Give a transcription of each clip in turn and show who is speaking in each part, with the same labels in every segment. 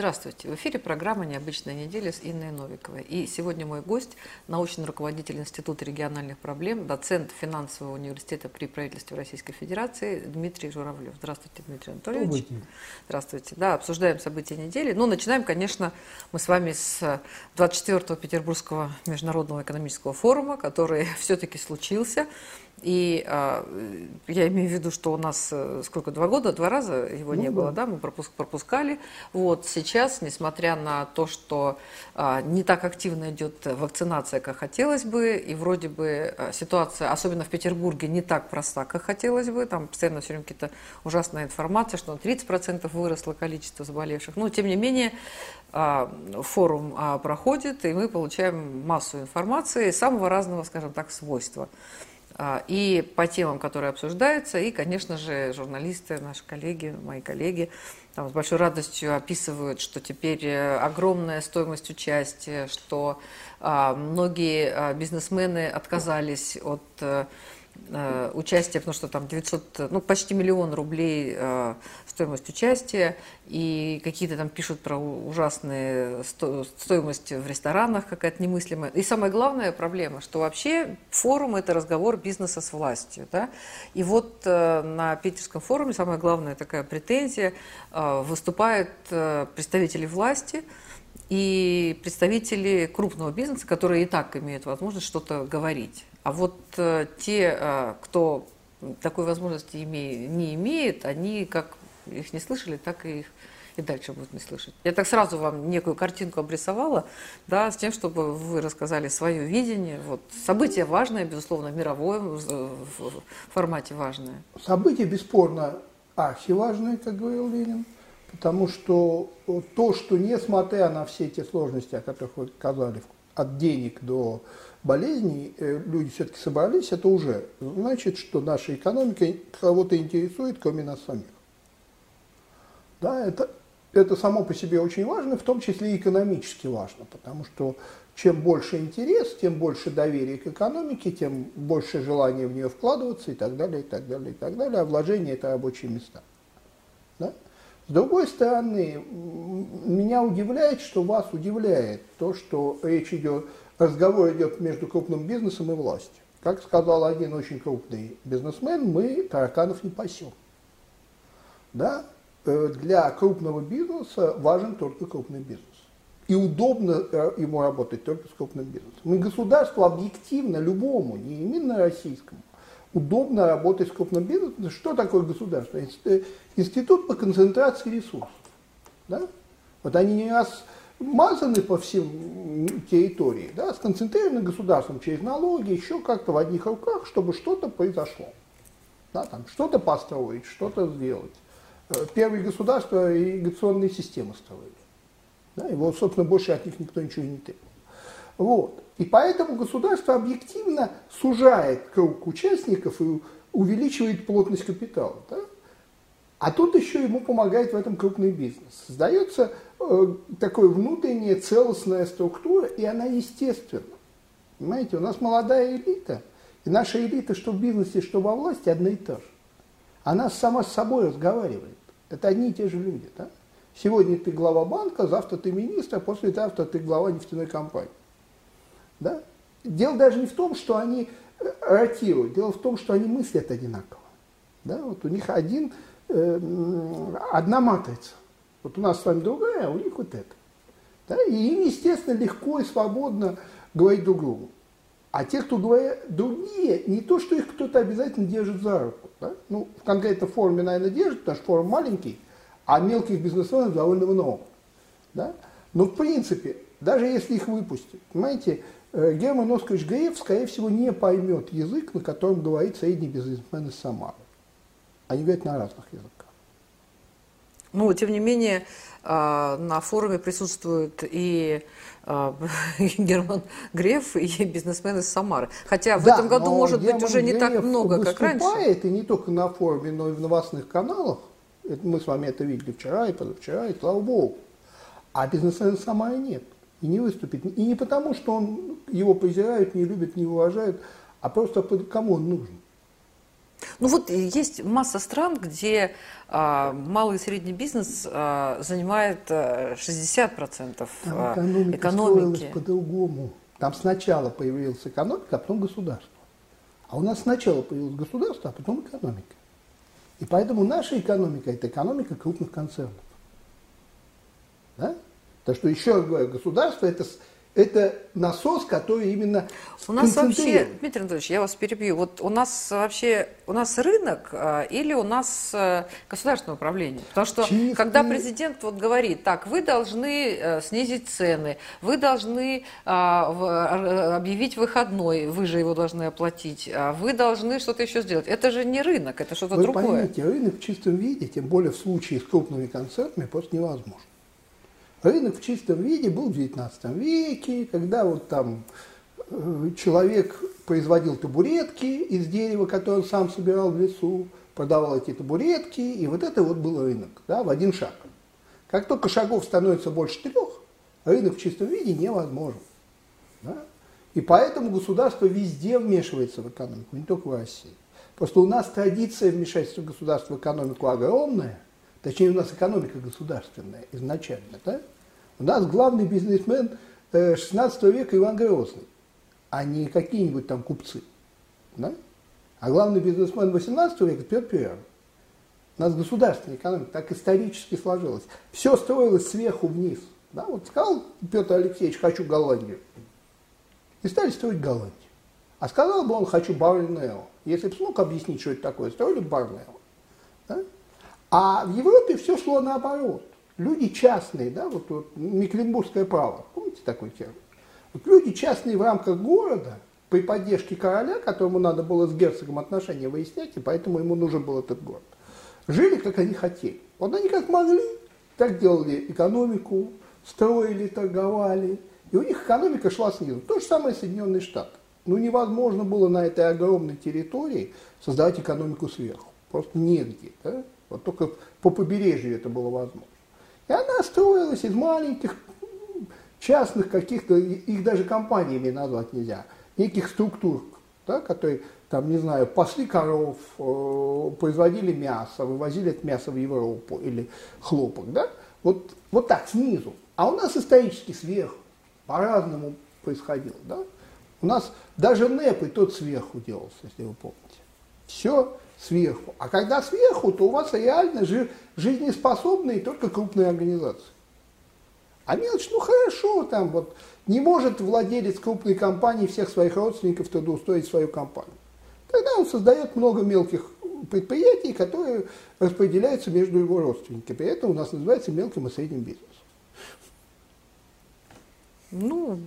Speaker 1: Здравствуйте. В эфире программа «Необычная неделя» с Инной Новиковой. И сегодня мой гость – научный руководитель Института региональных проблем, доцент финансового университета при правительстве Российской Федерации Дмитрий Журавлев. Здравствуйте, Дмитрий Анатольевич.
Speaker 2: Здравствуйте.
Speaker 1: Здравствуйте. Да, обсуждаем события недели. Ну, начинаем, конечно, мы с вами с 24-го Петербургского международного экономического форума, который все-таки случился. И а, я имею в виду, что у нас э, сколько, два года, два раза его ну, не да. было, да, мы пропуск, пропускали. Вот сейчас, несмотря на то, что а, не так активно идет вакцинация, как хотелось бы, и вроде бы а, ситуация, особенно в Петербурге, не так проста, как хотелось бы, там постоянно все время какие-то ужасная информация, что на 30% выросло количество заболевших. Но, тем не менее, форум проходит, и мы получаем массу информации самого разного, скажем так, свойства. А, и по темам, которые обсуждаются, и, конечно же, журналисты, наши коллеги, мои коллеги, там, с большой радостью описывают, что теперь э, огромная стоимость участия, что а, многие а, бизнесмены отказались от а, участия, потому что там 900, ну, почти миллион рублей а, стоимость участия, и какие-то там пишут про ужасные сто, стоимость в ресторанах какая-то немыслимая. И самая главная проблема, что вообще форум – это разговор бизнеса с властью. Да? И вот э, на Питерском форуме самая главная такая претензия э, – выступают э, представители власти, и представители крупного бизнеса, которые и так имеют возможность что-то говорить. А вот э, те, э, кто такой возможности не имеет, они как их не слышали, так и их и дальше будут не слышать. Я так сразу вам некую картинку обрисовала, да, с тем, чтобы вы рассказали свое видение. Вот. Событие важное, безусловно, мировое в формате важное.
Speaker 2: Событие, бесспорно, архиважное, как говорил Ленин, потому что то, что несмотря на все эти сложности, о которых вы сказали, от денег до болезней, э, люди все-таки собрались, это уже значит, что наша экономика кого-то интересует, кроме нас самих. Да, это, это само по себе очень важно, в том числе и экономически важно, потому что чем больше интерес, тем больше доверия к экономике, тем больше желания в нее вкладываться и так далее, и так далее, и так далее. А вложение – это рабочие места. Да? С другой стороны, меня удивляет, что вас удивляет то, что речь идет, разговор идет между крупным бизнесом и властью. Как сказал один очень крупный бизнесмен, мы тараканов не пасем. Да? Э, для крупного бизнеса важен только крупный бизнес. И удобно э, ему работать только с крупным бизнесом. Мы государству объективно, любому, не именно российскому, удобно работать с крупным бизнесом. Что такое государство? Э, институт по концентрации ресурсов. Да? Вот они не раз мазаны по всем территории, да, сконцентрированы государством через налоги, еще как-то в одних руках, чтобы что-то произошло. Да, там, что-то построить, что-то сделать. Э, первые государства ирригационные системы строили. Да, вот, собственно, больше от них никто ничего не требовал. Вот. И поэтому государство объективно сужает круг участников и увеличивает плотность капитала. Да? А тут еще ему помогает в этом крупный бизнес. Создается такая внутренняя целостная структура, и она естественна. Понимаете, у нас молодая элита, и наша элита, что в бизнесе, что во власти, одна и та же. Она сама с собой разговаривает. Это одни и те же люди. Да? Сегодня ты глава банка, завтра ты министр, а послезавтра ты глава нефтяной компании. Да? Дело даже не в том, что они э, ротируют, дело в том, что они мыслят одинаково. Да? Вот у них один, э, одна матрица. Вот у нас с вами другая, а у них вот это. Да? И им, естественно, легко и свободно говорить друг другу. А те, кто говорят другие, не то, что их кто-то обязательно держит за руку. Да? Ну, в конкретной форме, наверное, держит, потому что форум маленький, а мелких бизнесменов довольно много. Да? Но, в принципе, даже если их выпустят, понимаете, э, Герман Оскарович Греев, скорее всего, не поймет язык, на котором говорит средний бизнесмен из Самары. Они говорят на разных языках.
Speaker 1: Ну, тем не менее, а, на форуме присутствуют и а, Герман Греф и бизнесмен из Самары. Хотя в да, этом году, может быть, уже не так много, как раньше.
Speaker 2: и не только на форуме, но и в новостных каналах. Это, мы с вами это видели вчера и позавчера, и слава богу. А бизнесмена из Самары нет. И не выступит. И не потому, что он, его презирают, не любят, не уважают, а просто кому он нужен.
Speaker 1: Ну вот есть масса стран, где а, малый и средний бизнес а, занимает 60% Там
Speaker 2: а, экономика экономики. по-другому. Там сначала появилась экономика, а потом государство. А у нас сначала появилось государство, а потом экономика. И поэтому наша экономика – это экономика крупных концернов. Да? Так что, еще раз говорю, государство – это это насос, который именно
Speaker 1: У нас вообще, Дмитрий Анатольевич, я вас перебью, вот у нас вообще, у нас рынок а, или у нас а, государственное управление? Потому что Чистый... когда президент вот говорит, так, вы должны а, снизить цены, вы должны а, а, объявить выходной, вы же его должны оплатить, а вы должны что-то еще сделать. Это же не рынок, это что-то другое.
Speaker 2: Вы поймите, рынок в чистом виде, тем более в случае с крупными концертами, просто невозможно. Рынок в чистом виде был в XIX веке, когда вот там э, человек производил табуретки из дерева, которое он сам собирал в лесу, продавал эти табуретки, и вот это вот был рынок, да, в один шаг. Как только шагов становится больше трех, рынок в чистом виде невозможен. Да? И поэтому государство везде вмешивается в экономику, не только в России. Просто у нас традиция вмешательства государства в экономику огромная – Точнее, у нас экономика государственная изначально. Да? У нас главный бизнесмен 16 э, века Иван Грозный, а не какие-нибудь там купцы. Да? А главный бизнесмен 18 века Петр Первый. У нас государственная экономика так исторически сложилась. Все строилось сверху вниз. Да? Вот сказал Петр Алексеевич, хочу Голландию. И стали строить Голландию. А сказал бы он, хочу Барнео. Если бы смог объяснить, что это такое, строили Барнео. А в Европе все шло наоборот. Люди частные, да, вот, вот Мекленбургское право, помните такой термин? Вот люди частные в рамках города, при поддержке короля, которому надо было с герцогом отношения выяснять, и поэтому ему нужен был этот город, жили, как они хотели. Вот они как могли, так делали экономику, строили, торговали, и у них экономика шла снизу. То же самое Соединенные Штаты. Ну, невозможно было на этой огромной территории создавать экономику сверху. Просто негде. Да? Вот только по побережью это было возможно. И она строилась из маленьких частных каких-то, их даже компаниями назвать нельзя, неких структур, да, которые, там, не знаю, пасли коров, э, производили мясо, вывозили это мясо в Европу или хлопок, да, вот, вот так, снизу. А у нас исторически сверху, по-разному происходило, да. У нас даже НЭП и тот сверху делался, если вы помните. Все сверху. А когда сверху, то у вас реально жизнеспособные только крупные организации. А мелочь, ну хорошо, там вот не может владелец крупной компании всех своих родственников трудоустроить свою компанию. Тогда он создает много мелких предприятий, которые распределяются между его родственниками. Это у нас называется мелким и средним бизнесом.
Speaker 1: Ну,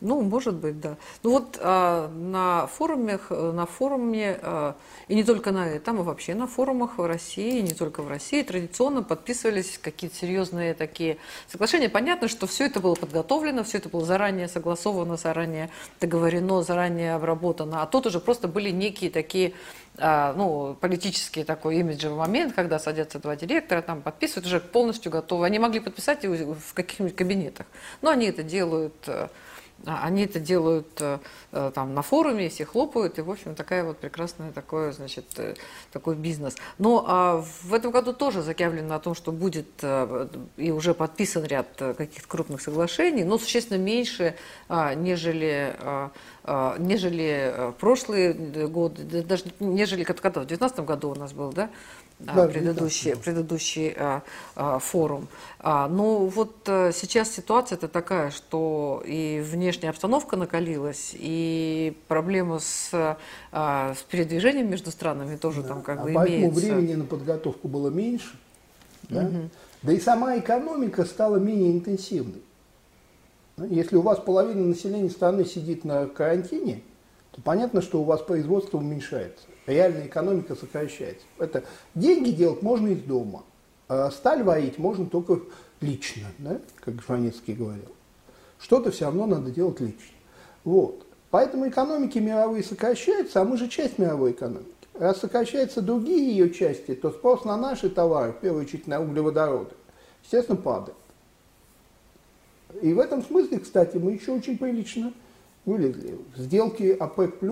Speaker 1: ну, может быть, да. Ну вот а, на форумах, на форуме, а, и не только на этом, а вообще на форумах в России, и не только в России, традиционно подписывались какие-то серьезные такие соглашения. Понятно, что все это было подготовлено, все это было заранее согласовано, заранее договорено, заранее обработано. А тут уже просто были некие такие а, ну, политический такой имиджевый момент, когда садятся два директора, там подписывают, уже полностью готовы. Они могли подписать в каких-нибудь кабинетах. Но они это делают э, они это делают э, э, там на форуме, все хлопают, и, в общем, такая вот прекрасная такое, значит, э, такой бизнес. Но а в этом году тоже заявлено о том, что будет и уже подписан ряд каких-то крупных соглашений, но существенно меньше, а, нежели нежели прошлые годы, даже нежели когда в 2019 году у нас был, да, да, предыдущий, предыдущий а, а, форум. А, ну вот а, сейчас ситуация это такая, что и внешняя обстановка накалилась, и проблема с, а, с передвижением между странами тоже да. там как
Speaker 2: а
Speaker 1: бы
Speaker 2: поэтому
Speaker 1: имеется.
Speaker 2: времени на подготовку было меньше, да? Угу. да и сама экономика стала менее интенсивной. Ну, если у вас половина населения страны сидит на карантине, то понятно, что у вас производство уменьшается реальная экономика сокращается. Это деньги делать можно из дома, а сталь варить можно только лично, да, как Жванецкий говорил. Что-то все равно надо делать лично. Вот. Поэтому экономики мировые сокращаются, а мы же часть мировой экономики. Раз сокращаются другие ее части, то спрос на наши товары, в первую очередь на углеводороды, естественно, падает. И в этом смысле, кстати, мы еще очень прилично вылезли. Сделки ОПЕК+,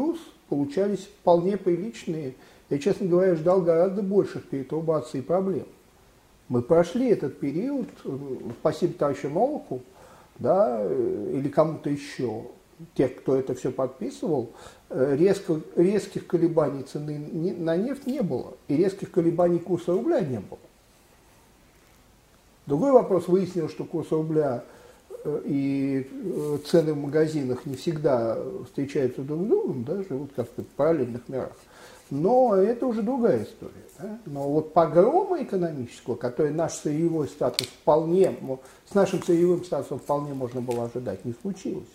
Speaker 2: получались вполне приличные Я, честно говоря, ждал гораздо больших перетрубаций и проблем. Мы прошли этот период, э, спасибо товарищу Новаку, да, э, или кому-то еще, тех, кто это все подписывал, э, резко, резких колебаний цены на нефть не было, и резких колебаний курса рубля не было. Другой вопрос, выяснилось, что курс рубля и цены в магазинах не всегда встречаются друг с другом, да, живут как-то в параллельных мирах. Но это уже другая история. Да? Но вот погрома экономического, который наш сырьевой статус вполне, с нашим сырьевым статусом вполне можно было ожидать, не случилось.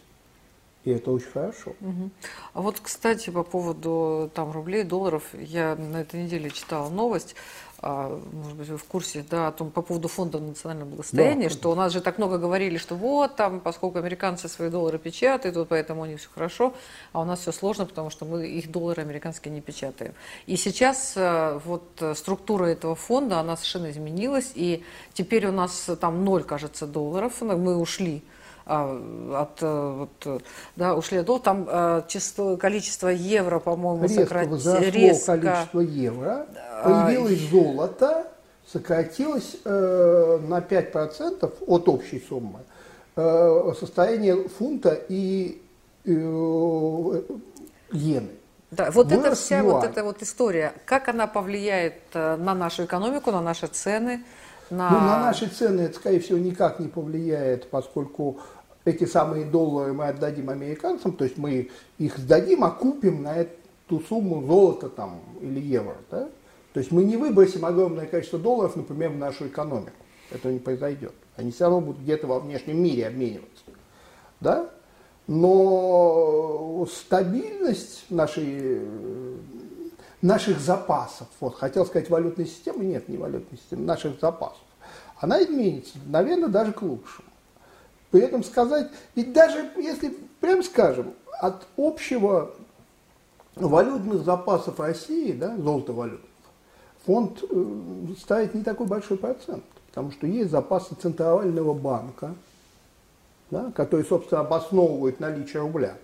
Speaker 2: И это очень хорошо.
Speaker 1: Угу. А вот, кстати, по поводу там рублей, долларов, я на этой неделе читала новость может быть, вы в курсе, да, о том, по поводу фонда национального благосостояния, да, что у нас же так много говорили, что вот там, поскольку американцы свои доллары печатают, вот поэтому у них все хорошо, а у нас все сложно, потому что мы их доллары американские не печатаем. И сейчас э, вот структура этого фонда, она совершенно изменилась, и теперь у нас там ноль, кажется, долларов, мы ушли а, от, э, вот, да, ушли от доллара. Там а, число, количество евро, по-моему,
Speaker 2: сократилось. Резко количество евро, появилось а, золото, сократилось э, на 5% от общей суммы э, состояние фунта и э, иены.
Speaker 1: Да, вот Вырос эта вся юань. вот эта вот история, как она повлияет э, на нашу экономику, на наши цены,
Speaker 2: на... Ну, на наши цены это, скорее всего, никак не повлияет, поскольку эти самые доллары мы отдадим американцам, то есть мы их сдадим, а купим на эту сумму золота там, или евро. Да? То есть мы не выбросим огромное количество долларов, например, в нашу экономику. Это не произойдет. Они все равно будут где-то во внешнем мире обмениваться. Да? Но стабильность нашей наших запасов, вот, хотел сказать валютной системы, нет, не валютной системы, наших запасов, она изменится, наверное, даже к лучшему. При этом сказать, ведь даже если, прям скажем, от общего валютных запасов России, да, золотовалютных, фонд э, ставит не такой большой процент, потому что есть запасы Центрального банка, да, которые, собственно, обосновывают наличие рубля.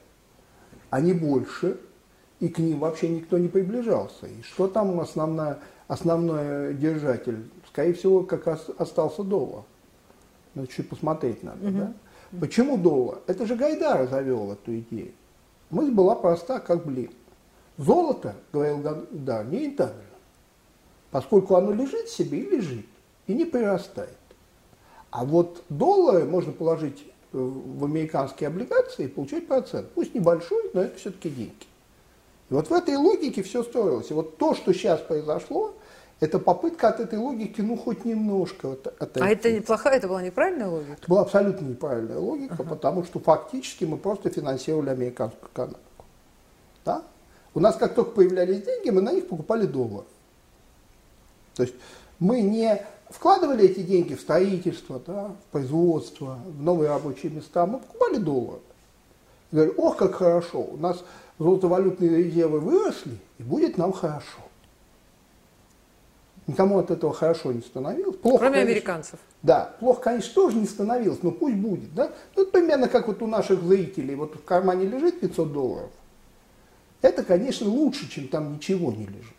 Speaker 2: Они больше, и к ним вообще никто не приближался. И что там основная, основной держатель? Скорее всего, как остался доллар. Ну, чуть посмотреть надо, угу. да? Почему доллар? Это же Гайдар завел эту идею. Мысль была проста, как блин. Золото, говорил Гайдар, не рентабельно, поскольку оно лежит себе и лежит, и не прирастает. А вот доллары можно положить в американские облигации и получать процент. Пусть небольшой, но это все-таки деньги. И вот в этой логике все строилось. И вот то, что сейчас произошло, это попытка от этой логики, ну, хоть немножко от, отойти.
Speaker 1: А это неплохая, это была неправильная логика?
Speaker 2: Это была абсолютно неправильная логика, ага. потому что фактически мы просто финансировали американскую экономику. Да? У нас как только появлялись деньги, мы на них покупали доллар. То есть мы не вкладывали эти деньги в строительство, да, в производство, в новые рабочие места, мы покупали доллар. И говорили, ох, как хорошо, у нас золотовалютные резервы выросли, и будет нам хорошо. Никому от этого хорошо не становилось.
Speaker 1: Плохо, Кроме конечно, американцев.
Speaker 2: Да, плохо, конечно, тоже не становилось, но пусть будет. Да? Ну, это примерно как вот у наших зрителей. Вот в кармане лежит 500 долларов. Это, конечно, лучше, чем там ничего не лежит.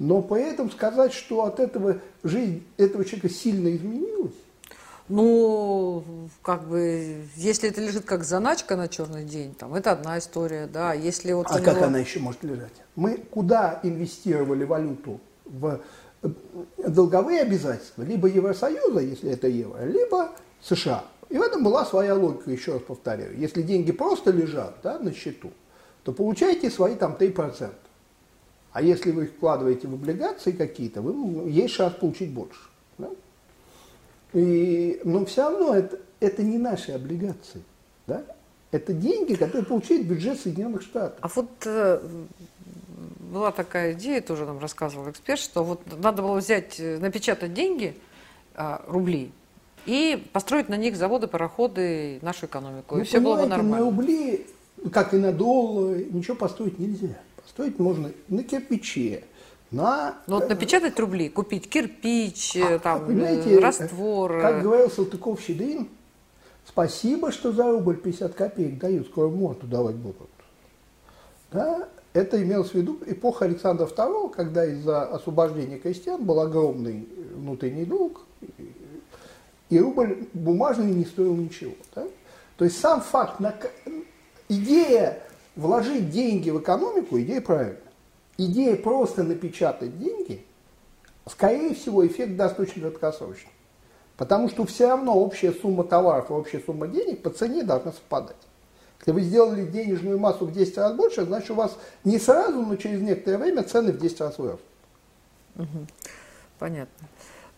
Speaker 2: Но при этом сказать, что от этого жизнь этого человека сильно изменилась,
Speaker 1: ну, как бы, если это лежит как заначка на черный день, там, это одна история, да. Если вот
Speaker 2: а как него... она еще может лежать? Мы куда инвестировали валюту? В э, долговые обязательства, либо Евросоюза, если это евро, либо США. И в этом была своя логика, еще раз повторяю. Если деньги просто лежат да, на счету, то получаете свои там 3%. А если вы их вкладываете в облигации какие-то, вы, есть шанс получить больше. Да? И, но все равно это, это не наши облигации. Да? Это деньги, которые получает бюджет Соединенных Штатов.
Speaker 1: А вот э, была такая идея, тоже нам рассказывал эксперт, что вот надо было взять, э, напечатать деньги, э, рубли, и построить на них заводы, пароходы, нашу экономику.
Speaker 2: Вы и все было бы нормально. На рубли, как и на доллары, ничего построить нельзя. Построить можно на кирпиче,
Speaker 1: на... Ну вот напечатать рубли, купить кирпич, а, там, понимаете, раствор.
Speaker 2: Как говорил Салтыков-Щедрин, спасибо, что за рубль 50 копеек дают, скоро морду давать будут. Да? Это имелось в виду эпоха Александра II, когда из-за освобождения крестьян был огромный внутренний долг, и рубль бумажный не стоил ничего. Да? То есть сам факт, идея вложить деньги в экономику, идея правильная. Идея просто напечатать деньги, скорее всего, эффект даст очень краткосрочный. Потому что все равно общая сумма товаров и общая сумма денег по цене должна совпадать. Если вы сделали денежную массу в 10 раз больше, значит у вас не сразу, но через некоторое время цены в 10 раз вырастут.
Speaker 1: Понятно.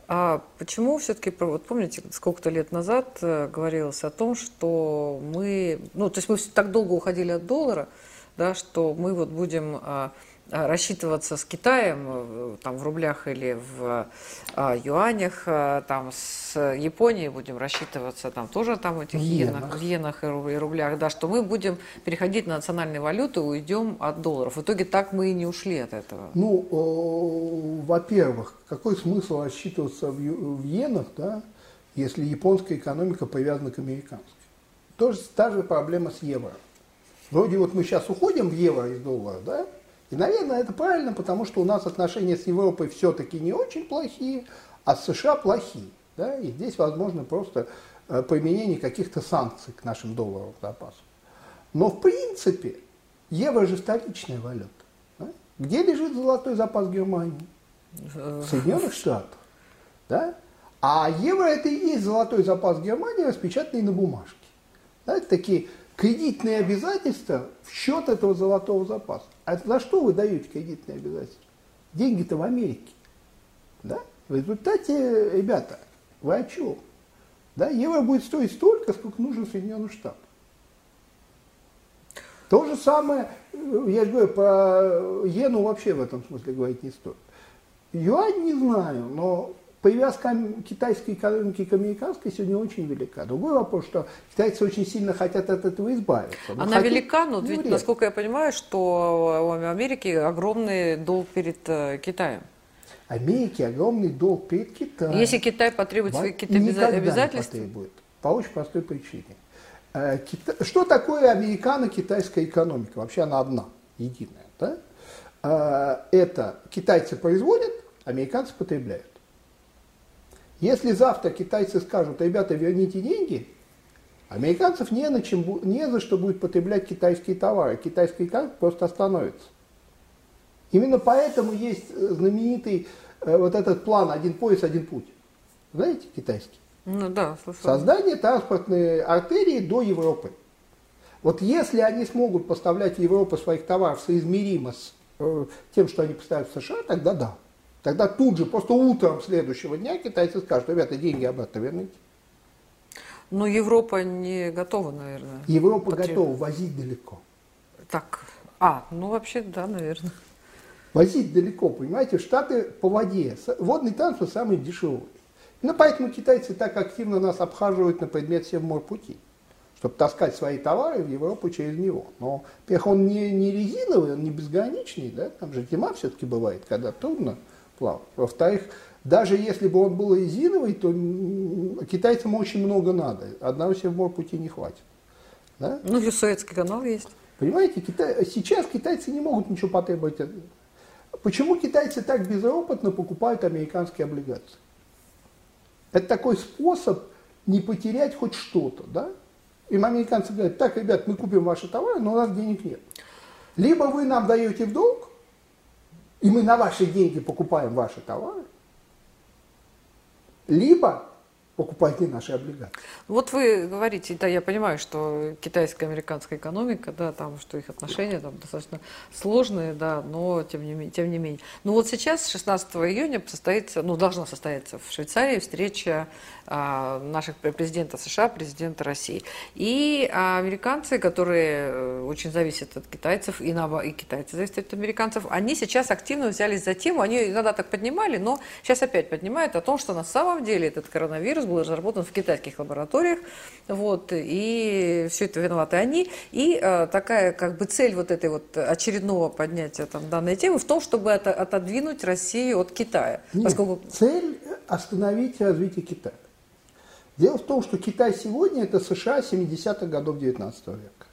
Speaker 1: А почему все-таки, вот помните, сколько-то лет назад э, говорилось о том, что мы, ну, то есть мы так долго уходили от доллара, да, что мы вот будем а, рассчитываться с Китаем э, там, в рублях или в а, юанях, а, там, с Японией будем рассчитываться там, тоже там, в этих иенах, в иенах и рублях, да, что мы будем переходить на национальные валюты, уйдем от долларов. В итоге так мы и не ушли от этого.
Speaker 2: Ну, во-первых, какой смысл рассчитываться в, в иенах, да, если японская экономика привязана к американской? Тоже та же проблема с евро. Вроде вот мы сейчас уходим в евро из доллара, да, и, наверное, это правильно, потому что у нас отношения с Европой все-таки не очень плохие, а с США плохие. Да? И здесь возможно просто э, применение каких-то санкций к нашим долларовым запасам. Но в принципе евро же столичная валюта. Да? Где лежит золотой запас Германии? В Соединенных Штатах. Да? А евро это и есть золотой запас Германии, распечатанный на бумажке. Да? Это такие кредитные обязательства в счет этого золотого запаса. А за что вы даете кредитные обязательства? Деньги-то в Америке. Да? В результате, ребята, вы о чем? Да, евро будет стоить столько, сколько нужно Соединенным Штатам. То же самое, я же говорю, про иену вообще в этом смысле говорить не стоит. Юань не знаю, но привязка китайской экономики к американской сегодня очень велика. Другой вопрос, что китайцы очень сильно хотят от этого избавиться.
Speaker 1: Она хотят, велика, но ведь, насколько я понимаю, что у Америки огромный долг перед э, Китаем.
Speaker 2: Америке огромный долг перед Китаем.
Speaker 1: Если Китай потребует свои какие-то обязательства? Не потребует.
Speaker 2: По очень простой причине. Э, что такое американо-китайская экономика? Вообще она одна, единая. Да? Э, это китайцы производят, американцы потребляют. Если завтра китайцы скажут, ребята, верните деньги, американцев не, на чем, не за что будет потреблять китайские товары. Китайский экономика просто остановится. Именно поэтому есть э, знаменитый э, вот этот план «Один пояс, один путь». Знаете, китайский?
Speaker 1: Ну да, слышал.
Speaker 2: Создание транспортной артерии до Европы. Вот если они смогут поставлять в Европу своих товаров соизмеримо с э, тем, что они поставят в США, тогда да. Тогда тут же, просто утром следующего дня китайцы скажут, ребята, деньги обратно верните.
Speaker 1: Но Европа не готова, наверное.
Speaker 2: Европа потреб... готова возить далеко.
Speaker 1: Так, а, ну вообще, да, наверное.
Speaker 2: Возить далеко, понимаете, Штаты по воде. Водный транспорт самый дешевый. Ну, поэтому китайцы так активно нас обхаживают на предмет Севморпути, чтобы таскать свои товары в Европу через него. Но, во-первых, он не, не резиновый, он не безграничный, да, там же зима все-таки бывает, когда трудно плавать. Во-вторых, даже если бы он был резиновый, то китайцам очень много надо. Одного себе пути не хватит.
Speaker 1: Да? Ну, и Суэцкий канал есть.
Speaker 2: Понимаете, Китай, сейчас китайцы не могут ничего потребовать. Почему китайцы так безропотно покупают американские облигации? Это такой способ не потерять хоть что-то, да? Им американцы говорят, так, ребят, мы купим ваши товары, но у нас денег нет. Либо вы нам даете в долг, и мы на ваши деньги покупаем ваши товары, либо покупайте наши облигации.
Speaker 1: Вот вы говорите, да, я понимаю, что китайская американская экономика, да, там, что их отношения там достаточно сложные, да, но тем не, тем не менее. Ну вот сейчас, 16 июня, состоится, ну, должна состояться в Швейцарии встреча а, наших президента США, президента России. И а, американцы, которые э, очень зависят от китайцев, и, на, и китайцы зависят от американцев, они сейчас активно взялись за тему, они иногда так поднимали, но сейчас опять поднимают о том, что на самом деле этот коронавирус коронавирус был разработан в китайских лабораториях, вот, и все это виноваты они. И э, такая как бы цель вот этой вот очередного поднятия там, данной темы в том, чтобы это, отодвинуть Россию от Китая.
Speaker 2: Нет, поскольку... цель остановить развитие Китая. Дело в том, что Китай сегодня это США 70-х годов 19 века.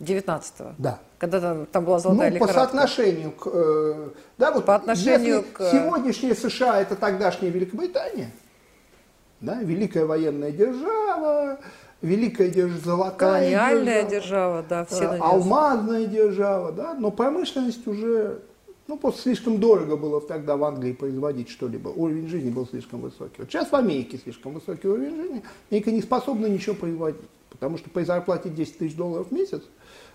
Speaker 1: 19-го?
Speaker 2: Да.
Speaker 1: Когда там, там была золотая
Speaker 2: ну,
Speaker 1: лихорадка?
Speaker 2: по соотношению к... Э, да, вот
Speaker 1: По отношению к-
Speaker 2: сегодняшняя США это тогдашняя Великобритания, да, великая военная держава, великая держава, золотая
Speaker 1: Колониальная
Speaker 2: держава,
Speaker 1: держава, да, все
Speaker 2: э, алмазная держава, да, но промышленность уже, ну, просто слишком дорого было тогда в Англии производить что-либо, уровень жизни был слишком высокий. Вот сейчас в Америке слишком высокий уровень жизни, Америка не способна ничего производить, потому что при зарплате 10 тысяч долларов в месяц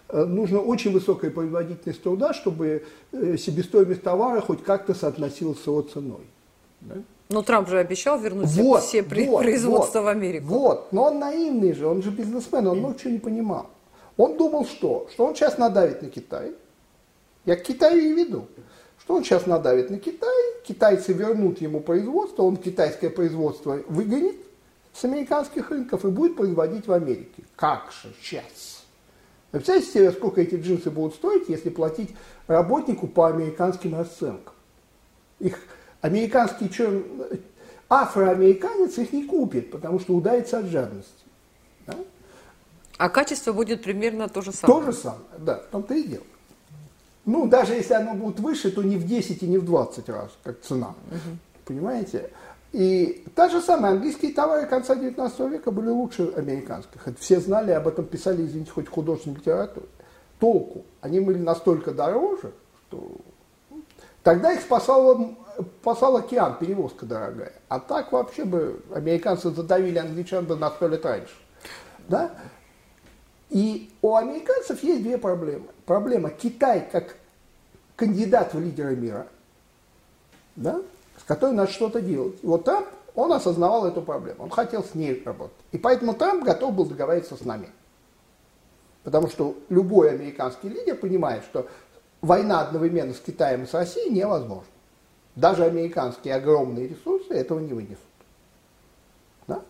Speaker 2: э, нужно очень высокая производительность труда, чтобы э, себестоимость товара хоть как-то соотносилась с его ценой. да.
Speaker 1: Ну, Трамп же обещал вернуть все-
Speaker 2: Вот,
Speaker 1: все
Speaker 2: вот,
Speaker 1: производства
Speaker 2: вот,
Speaker 1: в Америку.
Speaker 2: Вот, но он наивный же, он же бизнесмен, он чего не понимал. Он думал что? Что он сейчас надавит на Китай. Я к Китаю и веду. Что он сейчас надавит на Китай, китайцы вернут ему производство, он китайское производство выгонит с американских рынков и будет производить в Америке. Как же сейчас? Вы представляете себе, сколько эти джинсы будут стоить, если платить работнику по американским расценкам? Их американский черн... афроамериканец их не купит, потому что удается от жадности. Да?
Speaker 1: А качество будет примерно то же самое.
Speaker 2: То же самое, да, в том-то и дело. Ну, даже если оно будет выше, то не в 10 и не в 20 раз, как цена. Понимаете? И та же самая, английские товары конца 19 века были лучше американских. Это все знали, об этом писали, извините, хоть в художественной литературе. Толку. Они были настолько дороже, что тогда их спасал, спасал океан, перевозка дорогая. А так вообще бы американцы задавили англичан бы на сто лет раньше. Да? И у американцев есть две проблемы. Проблема Китай как кандидат в лидеры мира, да, с которой надо что-то делать. И вот Трамп, он осознавал эту проблему, он хотел с ней работать. И поэтому Трамп готов был договориться с нами. Потому что любой американский лидер понимает, что война одновременно с Китаем и с Россией невозможна. Даже американские огромные ресурсы этого не вынесут. Да?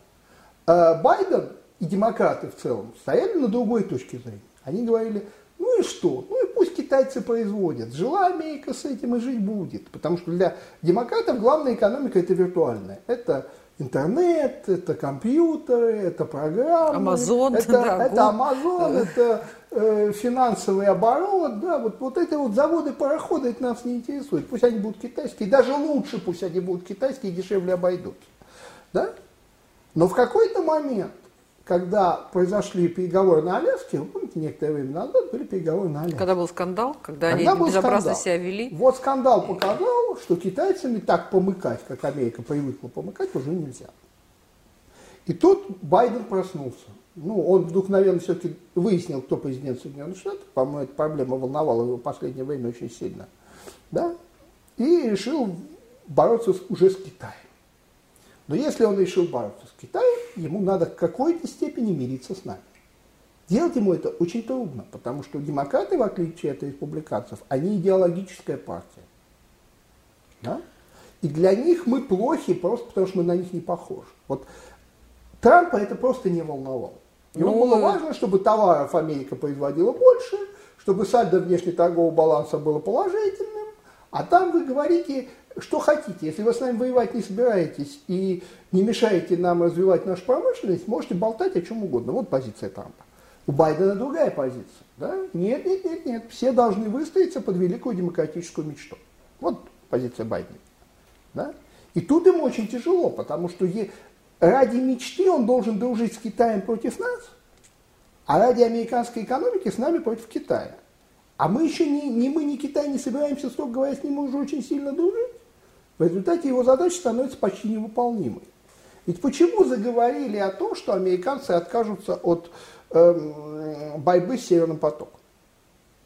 Speaker 2: А Байден и демократы в целом стояли на другой точке зрения. Они говорили, ну и что? Ну и пусть китайцы производят. Жила Америка с этим и жить будет. Потому что для демократов главная экономика это виртуальная. Это интернет, это компьютеры, это программы.
Speaker 1: Amazon,
Speaker 2: это,
Speaker 1: да,
Speaker 2: это. Amazon, это э, финансовый оборот. Да, вот, вот эти вот заводы, пароходы, это нас не интересует. Пусть они будут китайские. Даже лучше пусть они будут китайские дешевле обойдутся. Да? Но в какой-то момент, когда произошли переговоры на Аляске, вы помните, некоторое время назад были переговоры на Аляске.
Speaker 1: Когда был скандал, когда,
Speaker 2: Когда
Speaker 1: они безобразно
Speaker 2: скандал.
Speaker 1: себя вели.
Speaker 2: Вот скандал показал, что китайцами так помыкать, как Америка привыкла помыкать, уже нельзя. И тут Байден проснулся. Ну, он вдруг, наверное, все-таки выяснил, кто президент Соединенных Штатов. По-моему, эта проблема волновала его в последнее время очень сильно. Да? И решил бороться уже с Китаем. Но если он решил бороться с Китаем, ему надо в какой-то степени мириться с нами. Делать ему это очень трудно, потому что демократы, в отличие от республиканцев, они идеологическая партия. Да? И для них мы плохи просто потому, что мы на них не похожи. Вот Трампа это просто не волновало. Ему
Speaker 1: Ну,
Speaker 2: было важно, чтобы товаров Америка производила больше, чтобы сальдо внешнеторгового баланса было положительным, а там вы говорите, что хотите. Если вы с нами воевать не собираетесь и не мешаете нам развивать нашу промышленность, можете болтать о чем угодно. Вот позиция Трампа. У Байдена другая позиция. Да? Нет, нет, нет, нет. Все должны выстроиться под великую демократическую мечту. Вот позиция Байдена. Да? И тут ему очень тяжело, потому что ради мечты он должен дружить с Китаем против нас, а ради американской экономики с нами против Китая. А мы еще ни, ни мы, ни Китай не собираемся, строго говоря, с ним уже очень сильно дружить. В результате его задача становится почти невыполнимой. Ведь почему заговорили о том, что американцы откажутся от эм, борьбы с Северным потоком?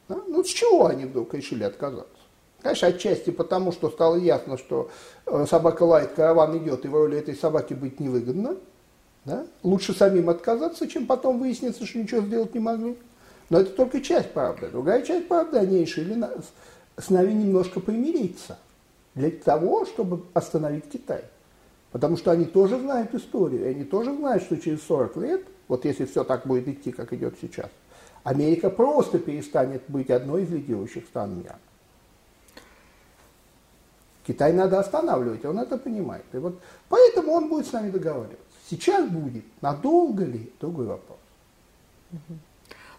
Speaker 2: Да? Ну с чего они вдруг решили отказаться? Конечно, отчасти потому, что стало ясно, что э, собака лает, караван идет, и в роли этой собаки быть невыгодно. Да? Лучше самим отказаться, чем потом выяснится, что ничего сделать не могли. Но это только часть правды. Другая часть правды, они решили на- с- с нами немножко примириться для того, чтобы остановить Китай. Потому что они тоже знают историю, и они тоже знают, что через 40 лет, вот если все так будет идти, как идет сейчас, Америка просто перестанет быть одной из лидирующих стран мира. Китай надо останавливать, он это понимает. И вот поэтому он будет с нами договариваться. Сейчас будет, надолго ли, другой вопрос.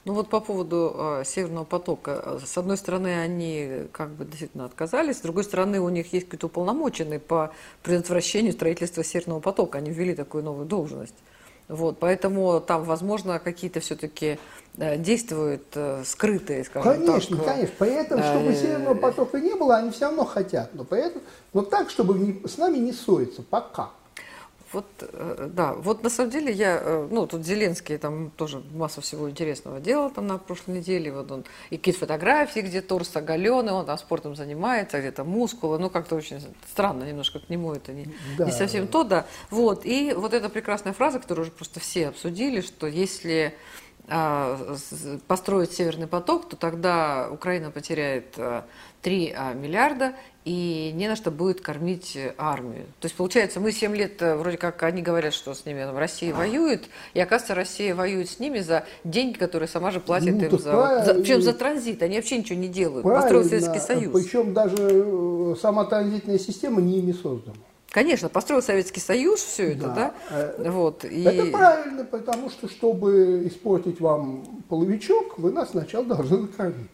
Speaker 1: Ну вот по поводу э, Северного потока. С одной стороны, они как бы действительно отказались, с другой стороны, у них есть какие-то уполномоченные по предотвращению строительства Северного потока. Они ввели такую новую должность. Вот, поэтому там, возможно, какие-то все-таки э, действуют э, скрытые, скажем
Speaker 2: конечно,
Speaker 1: так.
Speaker 2: Конечно, Поэтому, чтобы Северного потока не было, они все равно хотят. Но, поэтому, но так, чтобы не, с нами не ссориться, пока.
Speaker 1: Вот, э, да, вот на самом деле я, э, ну, тут Зеленский там тоже массу всего интересного делал там на прошлой неделе, вот он, и какие-то фотографии, где торс оголенный, он там спортом занимается, где-то мускулы, ну, как-то очень странно немножко к нему это не, да. не совсем то, да. Вот, и вот эта прекрасная фраза, которую уже просто все обсудили, что если а, построить Северный поток, то тогда Украина потеряет 3 а, миллиарда, и не на что будет кормить э, армию. То есть, получается, мы 7 лет, э, вроде как они говорят, что с ними в России воюет, и оказывается, Россия воюет с ними за деньги, которые сама же платит ну, им за, за, причем за транзит. Они вообще ничего не делают. Построил Советский Союз.
Speaker 2: Причем даже э, сама транзитная система не ими создана.
Speaker 1: Конечно, построил Советский Союз все это, да?
Speaker 2: да? Вот, и... Это правильно, потому что, чтобы испортить вам половичок, вы нас сначала должны накормить.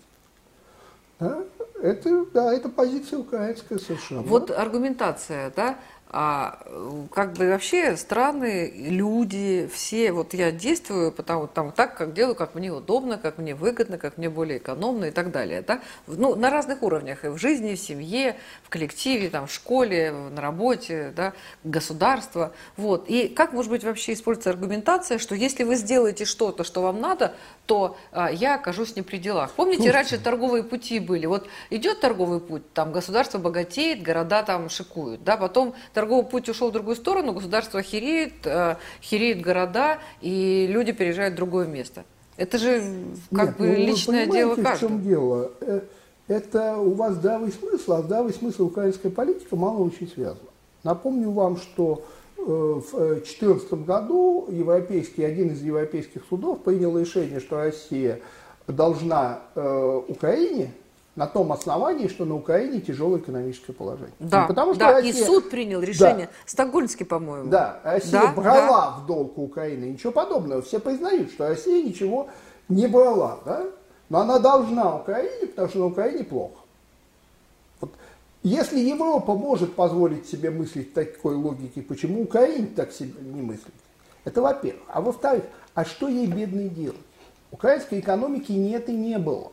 Speaker 2: Да? Это, да, это позиция украинская совершенно.
Speaker 1: Вот аргументация, да, а как бы вообще страны, люди, все, вот я действую потому, там, так, как делаю, как мне удобно, как мне выгодно, как мне более экономно и так далее. Да? Ну, на разных уровнях, и в жизни, в семье, в коллективе, там, в школе, на работе, да, государство. Вот. И как, может быть, вообще используется аргументация, что если вы сделаете что-то, что вам надо, то а, я окажусь не при делах. Помните, Слушайте. раньше торговые пути были. Вот идет торговый путь, там государство богатеет, города там шикуют, да, потом торговый путь ушел в другую сторону, государство хереет, э, хереют города, и люди переезжают в другое место. Это же как Нет, бы ну, личное дело каждого.
Speaker 2: в чем дело? Э, это у вас здравый смысл, а здравый смысл украинской политики мало очень связан. Напомню вам, что в 2014 году европейский, один из европейских судов принял решение, что Россия должна Украине на том основании, что на Украине тяжелое экономическое положение.
Speaker 1: Да,
Speaker 2: Не потому,
Speaker 1: что да Россия... и суд принял решение, да. Стокгольмский, по-моему.
Speaker 2: Да, Россия да, брала да. в долг Украины, ничего подобного. Все признают, что Россия ничего не брала, да? но она должна Украине, потому что на Украине плохо. Если Европа может позволить себе мыслить такой логике, почему Украина так себе не мыслит? Это во-первых. А во-вторых, а что ей бедный делать? Украинской экономики нет и не было.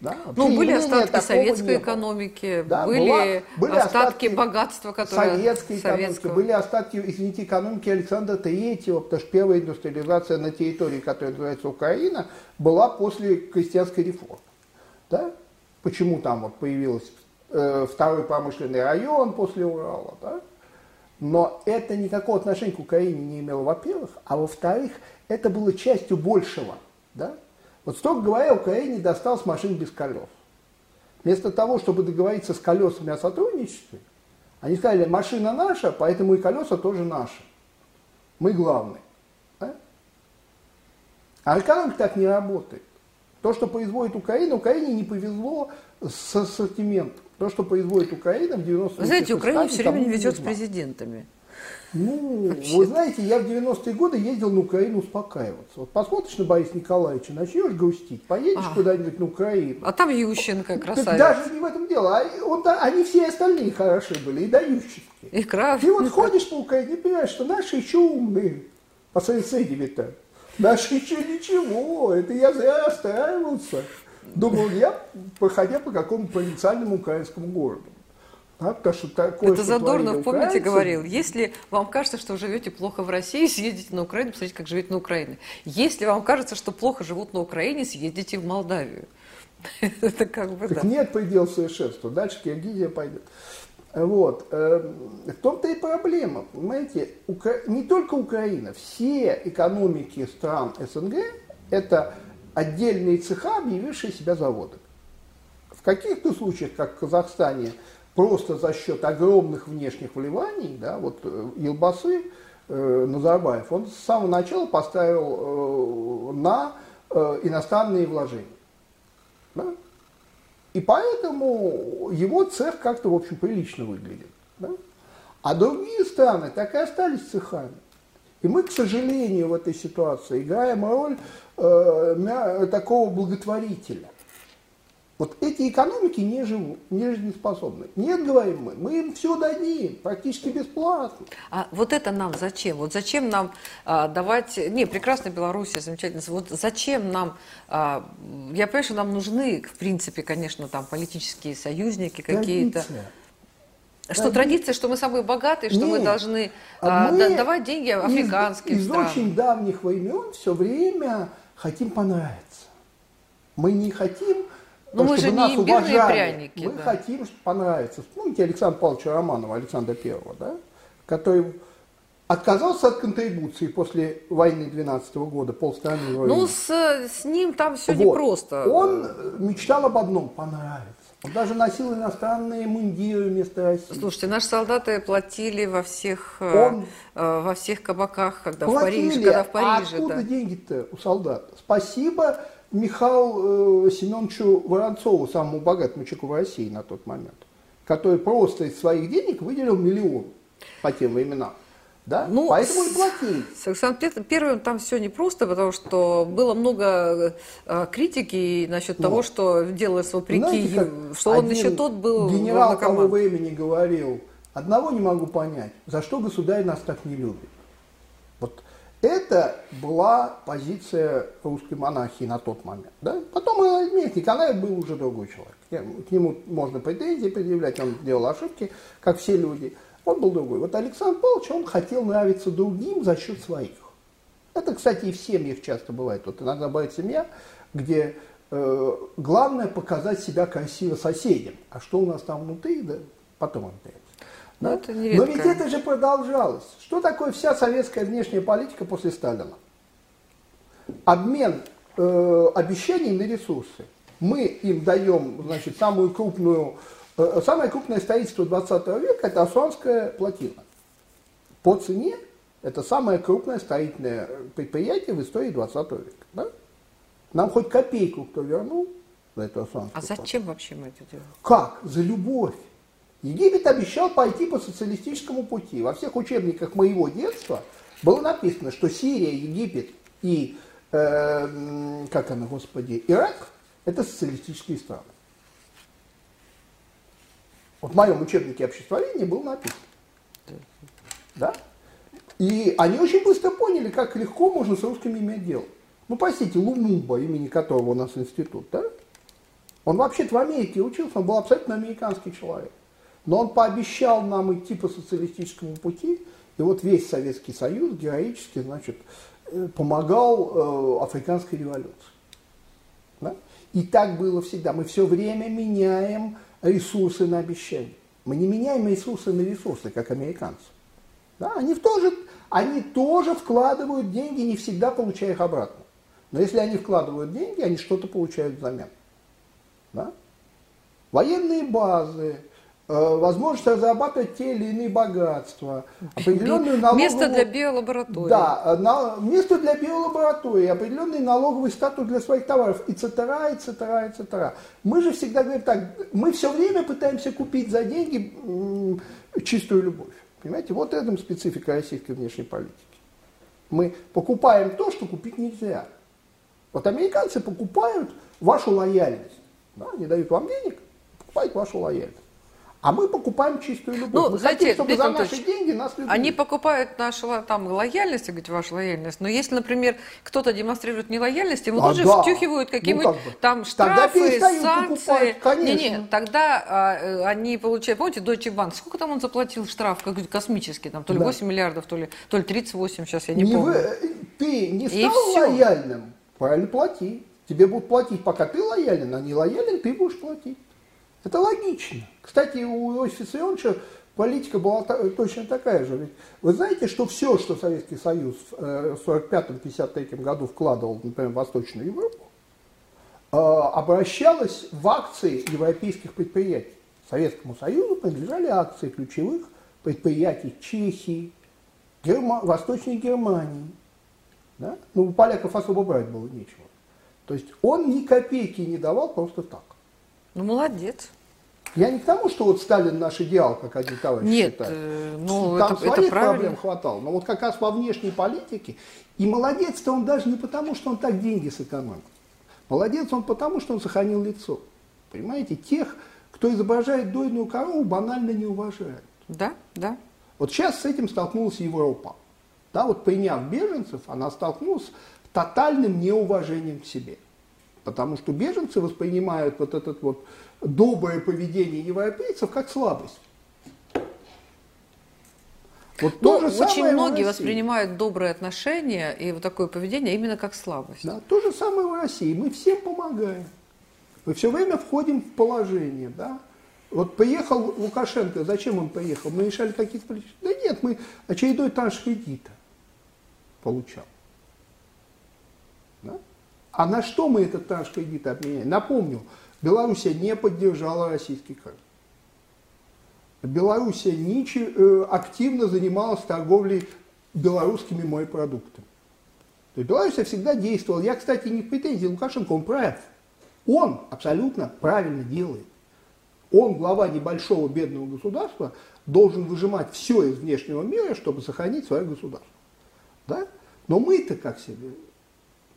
Speaker 1: Да? Ну, были остатки советской экономики, да, были, была, были остатки, остатки богатства, которые...
Speaker 2: Советской экономики, были остатки, извините, экономики Александра Третьего, потому что первая индустриализация на территории, которая называется Украина, была после крестьянской реформы. Да? Почему там вот появился э, второй промышленный район после Урала, да? Но это никакого отношения к Украине не имело, во-первых, а во-вторых, это было частью большего, да? Вот строго говоря, Украине досталась машин без колес. Вместо того, чтобы договориться с колесами о сотрудничестве, они сказали, машина наша, поэтому и колеса тоже наши. Мы главные. Да? А экономика так не работает. То, что производит Украина, Украине не повезло с ассортиментом. То, что производит Украина в 90-е
Speaker 1: Вы знаете, Украина все время не везет с президентами.
Speaker 2: Ну, Вообще. вы знаете, я в 90-е годы ездил на Украину успокаиваться. Вот посмотришь на Бориса Николаевича, начнешь грустить, поедешь а. куда-нибудь на Украину.
Speaker 1: А там Ющенко, красавец.
Speaker 2: даже не в этом дело. А, он, они все остальные хороши были, и до Ющенко.
Speaker 1: И Крав.
Speaker 2: Ты вот ходишь по Украине и понимаешь, что наши еще умные. По соседями-то. Наши еще ничего. Это я зря расстраивался. Думал, я, проходя по какому-то провинциальному украинскому городу.
Speaker 1: Да, потому что такое, Это Задорнов, помните, говорил, если вам кажется, что живете плохо в России, съездите на Украину, посмотрите, как живет на Украине. Если вам кажется, что плохо живут на Украине, съездите в Молдавию.
Speaker 2: Это как бы, так да. нет предела совершенства. Дальше Киргизия пойдет. Вот. Эм, в том-то и проблема. Понимаете, не только Украина, все экономики стран СНГ – это отдельные цеха, объявившие себя заводами. В каких-то случаях, как в Казахстане, просто за счет огромных внешних вливаний, да, вот э, Елбасы э, Назарбаев, он с самого начала поставил э, на э, иностранные вложения. Да? И поэтому его цех как-то, в общем, прилично выглядит. Да? А другие страны так и остались цехами. И мы, к сожалению, в этой ситуации играем роль э, такого благотворителя. Вот эти экономики не живут, не жизнеспособны. Нет, говорим мы, мы им все дадим, практически бесплатно.
Speaker 1: А вот это нам зачем? Вот зачем нам а, давать... Не, прекрасная Белоруссия, замечательно. Вот зачем нам... А, я понимаю, что нам нужны, в принципе, конечно, там политические союзники какие-то. Что да, традиция, что мы самые богатые, что Нет, мы должны а, мы давать деньги африканским
Speaker 2: из, странам. Из очень давних времен все время хотим понравиться. Мы не хотим
Speaker 1: ну, мы же не имбирные пряники.
Speaker 2: Мы да. хотим, чтобы понравиться. Помните Александра Павловича Романова, Александра Первого, да? который отказался от контрибуции после войны 12 -го года, полстраны
Speaker 1: Ну, с, с ним там все вот. непросто.
Speaker 2: Он мечтал об одном – понравиться. Он даже носил иностранные мундиры вместо России.
Speaker 1: Слушайте, наши солдаты платили во всех, э, Он... э, во всех кабаках, когда платили. в Париже, когда в Париже.
Speaker 2: А откуда да. деньги-то у солдат? Спасибо Михаилу э, Семеновичу Воронцову, самому богатому человеку в России на тот момент, который просто из своих денег выделил миллион по тем временам. Да? Ну, Поэтому и платили.
Speaker 1: С Александром Первым там все непросто, потому что было много э, критики насчет ну, того, что делалось вопреки, знаете, что он еще тот был
Speaker 2: Генерал того времени говорил, одного не могу понять, за что государь нас так не любит. Вот это была позиция русской монархии на тот момент. Да? Потом Михаил Николаев был уже другой человек. К нему можно претензии предъявлять, он делал ошибки, как все люди. Он был другой. Вот Александр Павлович, он хотел нравиться другим за счет своих. Это, кстати, и в семьях часто бывает. Вот иногда бывает семья, где э, главное показать себя красиво соседям. А что у нас там внутри, да, потом он
Speaker 1: да? Это
Speaker 2: Но ведь это же продолжалось. Что такое вся советская внешняя политика после Сталина? Обмен э, обещаний на ресурсы. Мы им даем, значит, самую крупную, самое крупное строительство 20 века – это Асуанская плотина. По цене это самое крупное строительное предприятие в истории 20 века. Да? Нам хоть копейку кто вернул за эту Асуанскую
Speaker 1: А зачем плотину. вообще мы это делаем?
Speaker 2: Как? За любовь. Египет обещал пойти по социалистическому пути. Во всех учебниках моего детства было написано, что Сирия, Египет и, э, как она, господи, Ирак – это социалистические страны. Вот в моем учебнике обществоведения было написано. Да? И они очень быстро поняли, как легко можно с русскими иметь дело. Ну, простите, Лумумба, имени которого у нас институт, да? Он вообще-то в Америке учился, он был абсолютно американский человек. Но он пообещал нам идти по социалистическому пути, и вот весь Советский Союз героически, значит, э, помогал э, африканской революции. Да? И так было всегда. Мы все время меняем ресурсы на обещания. Мы не меняем ресурсы на ресурсы, как американцы. Да? Они, тоже, они тоже вкладывают деньги, не всегда получая их обратно. Но если они вкладывают деньги, они что-то получают взамен. Да? Военные базы, возможность разрабатывать те или иные богатства,
Speaker 1: определенную налоговую... Место для биолаборатории.
Speaker 2: Да, э, на... место для биолаборатории, определенный налоговый статус для своих товаров, и цетера, и цетера, и цетера. Мы же всегда говорим так, мы все время пытаемся купить за деньги чистую любовь. Понимаете, вот этом специфика российской внешней политики. Мы покупаем то, что купить нельзя. Вот американцы покупают вашу лояльность. Да, они дают вам денег, покупают вашу лояльность. А мы покупаем чистую любовь. Ну, мы знаете, хотим, чтобы за наши деньги нас любили.
Speaker 1: Они покупают нашу там, лояльность, говорить, вашу лояльность. Но если, например, кто-то демонстрирует нелояльность, ему а, тут же да. втюхивают какие-нибудь ну, как бы. там штрафы, санкции. Не, не, тогда а, э, они получают, помните, Deutsche Bank, сколько там он заплатил штраф, какой-то космический, там, то ли да. 8 миллиардов, то ли, то ли 38, сейчас я не, не помню. Вы, э,
Speaker 2: ты не стал лояльным, правильно плати. Тебе будут платить, пока ты лоялен, а не лоялен, ты будешь платить. Это логично. Кстати, у Иосифа Виссарионовича политика была точно такая же. Ведь вы знаете, что все, что Советский Союз в 1945-1953 э, году вкладывал, например, в Восточную Европу, э, обращалось в акции европейских предприятий. Советскому Союзу принадлежали акции ключевых предприятий Чехии, Герма... Восточной Германии. Да? Ну, у поляков особо брать было нечего. То есть он ни копейки не давал просто так.
Speaker 1: Ну, молодец.
Speaker 2: Я не к тому, что вот Сталин наш идеал, как один товарищ
Speaker 1: Нет,
Speaker 2: считает.
Speaker 1: э, ну,
Speaker 2: Там
Speaker 1: это,
Speaker 2: своих
Speaker 1: это правильно.
Speaker 2: проблем хватало. Но вот как раз во внешней политике. И молодец-то он даже не потому, что он так деньги сэкономил. Молодец он потому, что он сохранил лицо. Понимаете, тех, кто изображает дойную корову, банально не уважают.
Speaker 1: Да, да.
Speaker 2: Вот сейчас с этим столкнулась Европа. Да, вот приняв беженцев, она столкнулась с тотальным неуважением к себе. Потому что беженцы воспринимают вот это вот доброе поведение европейцев как слабость. Вот
Speaker 1: Ну,
Speaker 2: то же
Speaker 1: очень
Speaker 2: самое
Speaker 1: многие воспринимают добрые отношения и вот такое поведение именно как слабость.
Speaker 2: Да, то же самое в России. Мы всем помогаем. Мы все время входим в положение. Да? Вот приехал Лукашенко, зачем он приехал? Мы решали какие-то. Да нет, мы очередной транш кредита получал. А на что мы этот транш кредита обменяли? Напомню, Белоруссия не поддержала российский край. Белоруссия ниче- э, активно занималась торговлей белорусскими морепродуктами. То есть Белоруссия всегда действовала. Я, кстати, не в претензии Лукашенко, он прав. Он абсолютно правильно делает. Он, глава небольшого бедного государства, должен выжимать все из внешнего мира, чтобы сохранить свое государство. Да? Но мы-то как себе?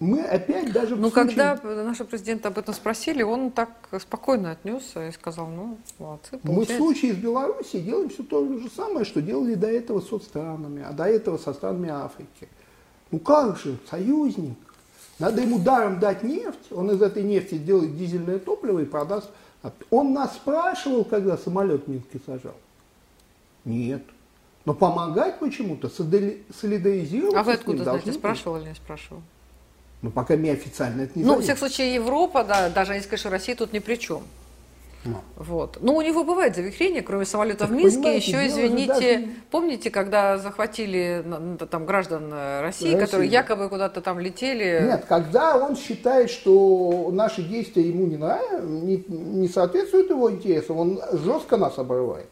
Speaker 2: Мы опять даже
Speaker 1: Ну,
Speaker 2: случае-
Speaker 1: когда нашего президента об этом спросили, он так спокойно отнесся и сказал, ну, молодцы,
Speaker 2: Мы в случае с Белоруссией делаем все то же самое, что делали до этого с соцстранами, а до этого со странами Африки. Ну как же, союзник. Надо ему даром дать нефть, он из этой нефти сделает дизельное топливо и продаст. Он нас спрашивал, когда самолет в Минске сажал? Нет. Но помогать почему-то, солидаризироваться
Speaker 1: А вы откуда знаете, спрашивал или не спрашивал?
Speaker 2: Ну, пока мне официально это не
Speaker 1: Ну, во всяком случае, Европа, да, даже скажут, что Россия тут ни при чем.
Speaker 2: Ну.
Speaker 1: Вот. Но у него бывает завихрение, кроме самолета в
Speaker 2: Так
Speaker 1: Минске,
Speaker 2: понимаете,
Speaker 1: еще, извините,
Speaker 2: даже-
Speaker 1: помните, когда захватили там граждан э, России,
Speaker 2: России.
Speaker 1: которые якобы куда-то там летели?
Speaker 2: Нет, когда он считает, что наши действия ему не, нравятся, не, не соответствуют его интересам, он жестко нас обрывает.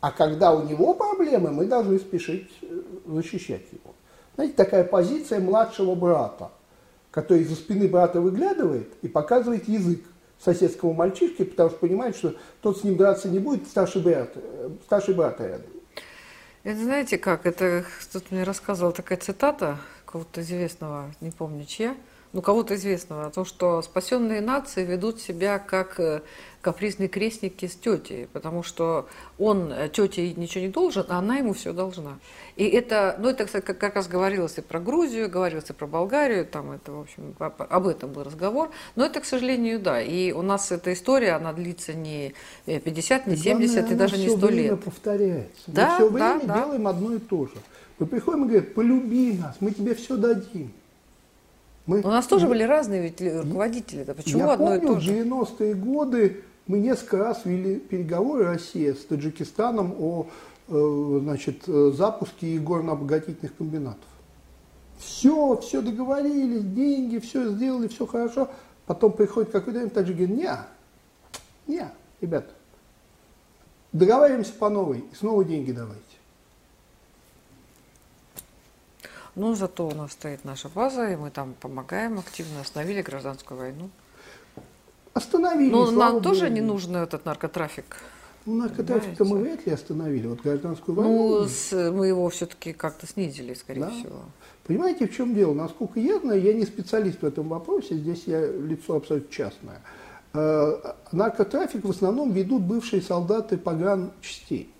Speaker 2: А когда у него проблемы, мы должны спешить э, защищать его. Знаете, такая позиция младшего брата, который из-за спины брата выглядывает и показывает язык соседскому мальчишке, потому что понимает, что тот с ним драться не будет, старший брат, э, старший брат рядом.
Speaker 1: Это знаете как, это тут мне рассказывала такая цитата кого-то известного, не помню чья, ну кого-то известного, о том, что спасенные нации ведут себя как э, капризные крестники с тетей, потому что он э, тете ничего не должен, а она ему все должна. И это, ну это, кстати, как, раз говорилось и про Грузию, говорилось и про Болгарию, там это, в общем, об, этом был разговор. Но это, к сожалению, да. И у нас эта история, она длится не э, 50, не 70
Speaker 2: Главное,
Speaker 1: и даже не
Speaker 2: всё
Speaker 1: 100
Speaker 2: время
Speaker 1: лет.
Speaker 2: повторяется.
Speaker 1: Да,
Speaker 2: мы все
Speaker 1: да,
Speaker 2: время
Speaker 1: да.
Speaker 2: делаем одно и то же. Мы приходим и говорим, полюби нас, мы тебе все дадим. Мы,
Speaker 1: У нас тоже были разные ведь ли- руководители. Да почему
Speaker 2: Я
Speaker 1: одно и
Speaker 2: помню,
Speaker 1: то
Speaker 2: в
Speaker 1: же?
Speaker 2: 90-е годы мы несколько раз вели переговоры Россия с Таджикистаном о э, значит, э, запуске горно-обогатительных комбинатов. Все, все договорились, деньги, все сделали, все хорошо. Потом приходит какой-то день, таджики говорят, не, не, ребята, договариваемся по новой, и снова деньги давайте.
Speaker 1: Ну, зато у нас стоит наша база, и мы там помогаем активно, остановили гражданскую войну.
Speaker 2: Остановили.
Speaker 1: Но нам тоже
Speaker 2: Богу.
Speaker 1: не нужен этот наркотрафик.
Speaker 2: Ну, наркотрафик-то мы вряд ли остановили. Вот гражданскую войну.
Speaker 1: Ну, с- мы его все-таки как-то снизили, скорее
Speaker 2: Да.
Speaker 1: всего.
Speaker 2: Понимаете, в чем дело? Насколько я знаю, я не специалист в этом вопросе, здесь я лицо абсолютно частное. Э, Наркотрафик в основном ведут бывшие солдаты погранчастей.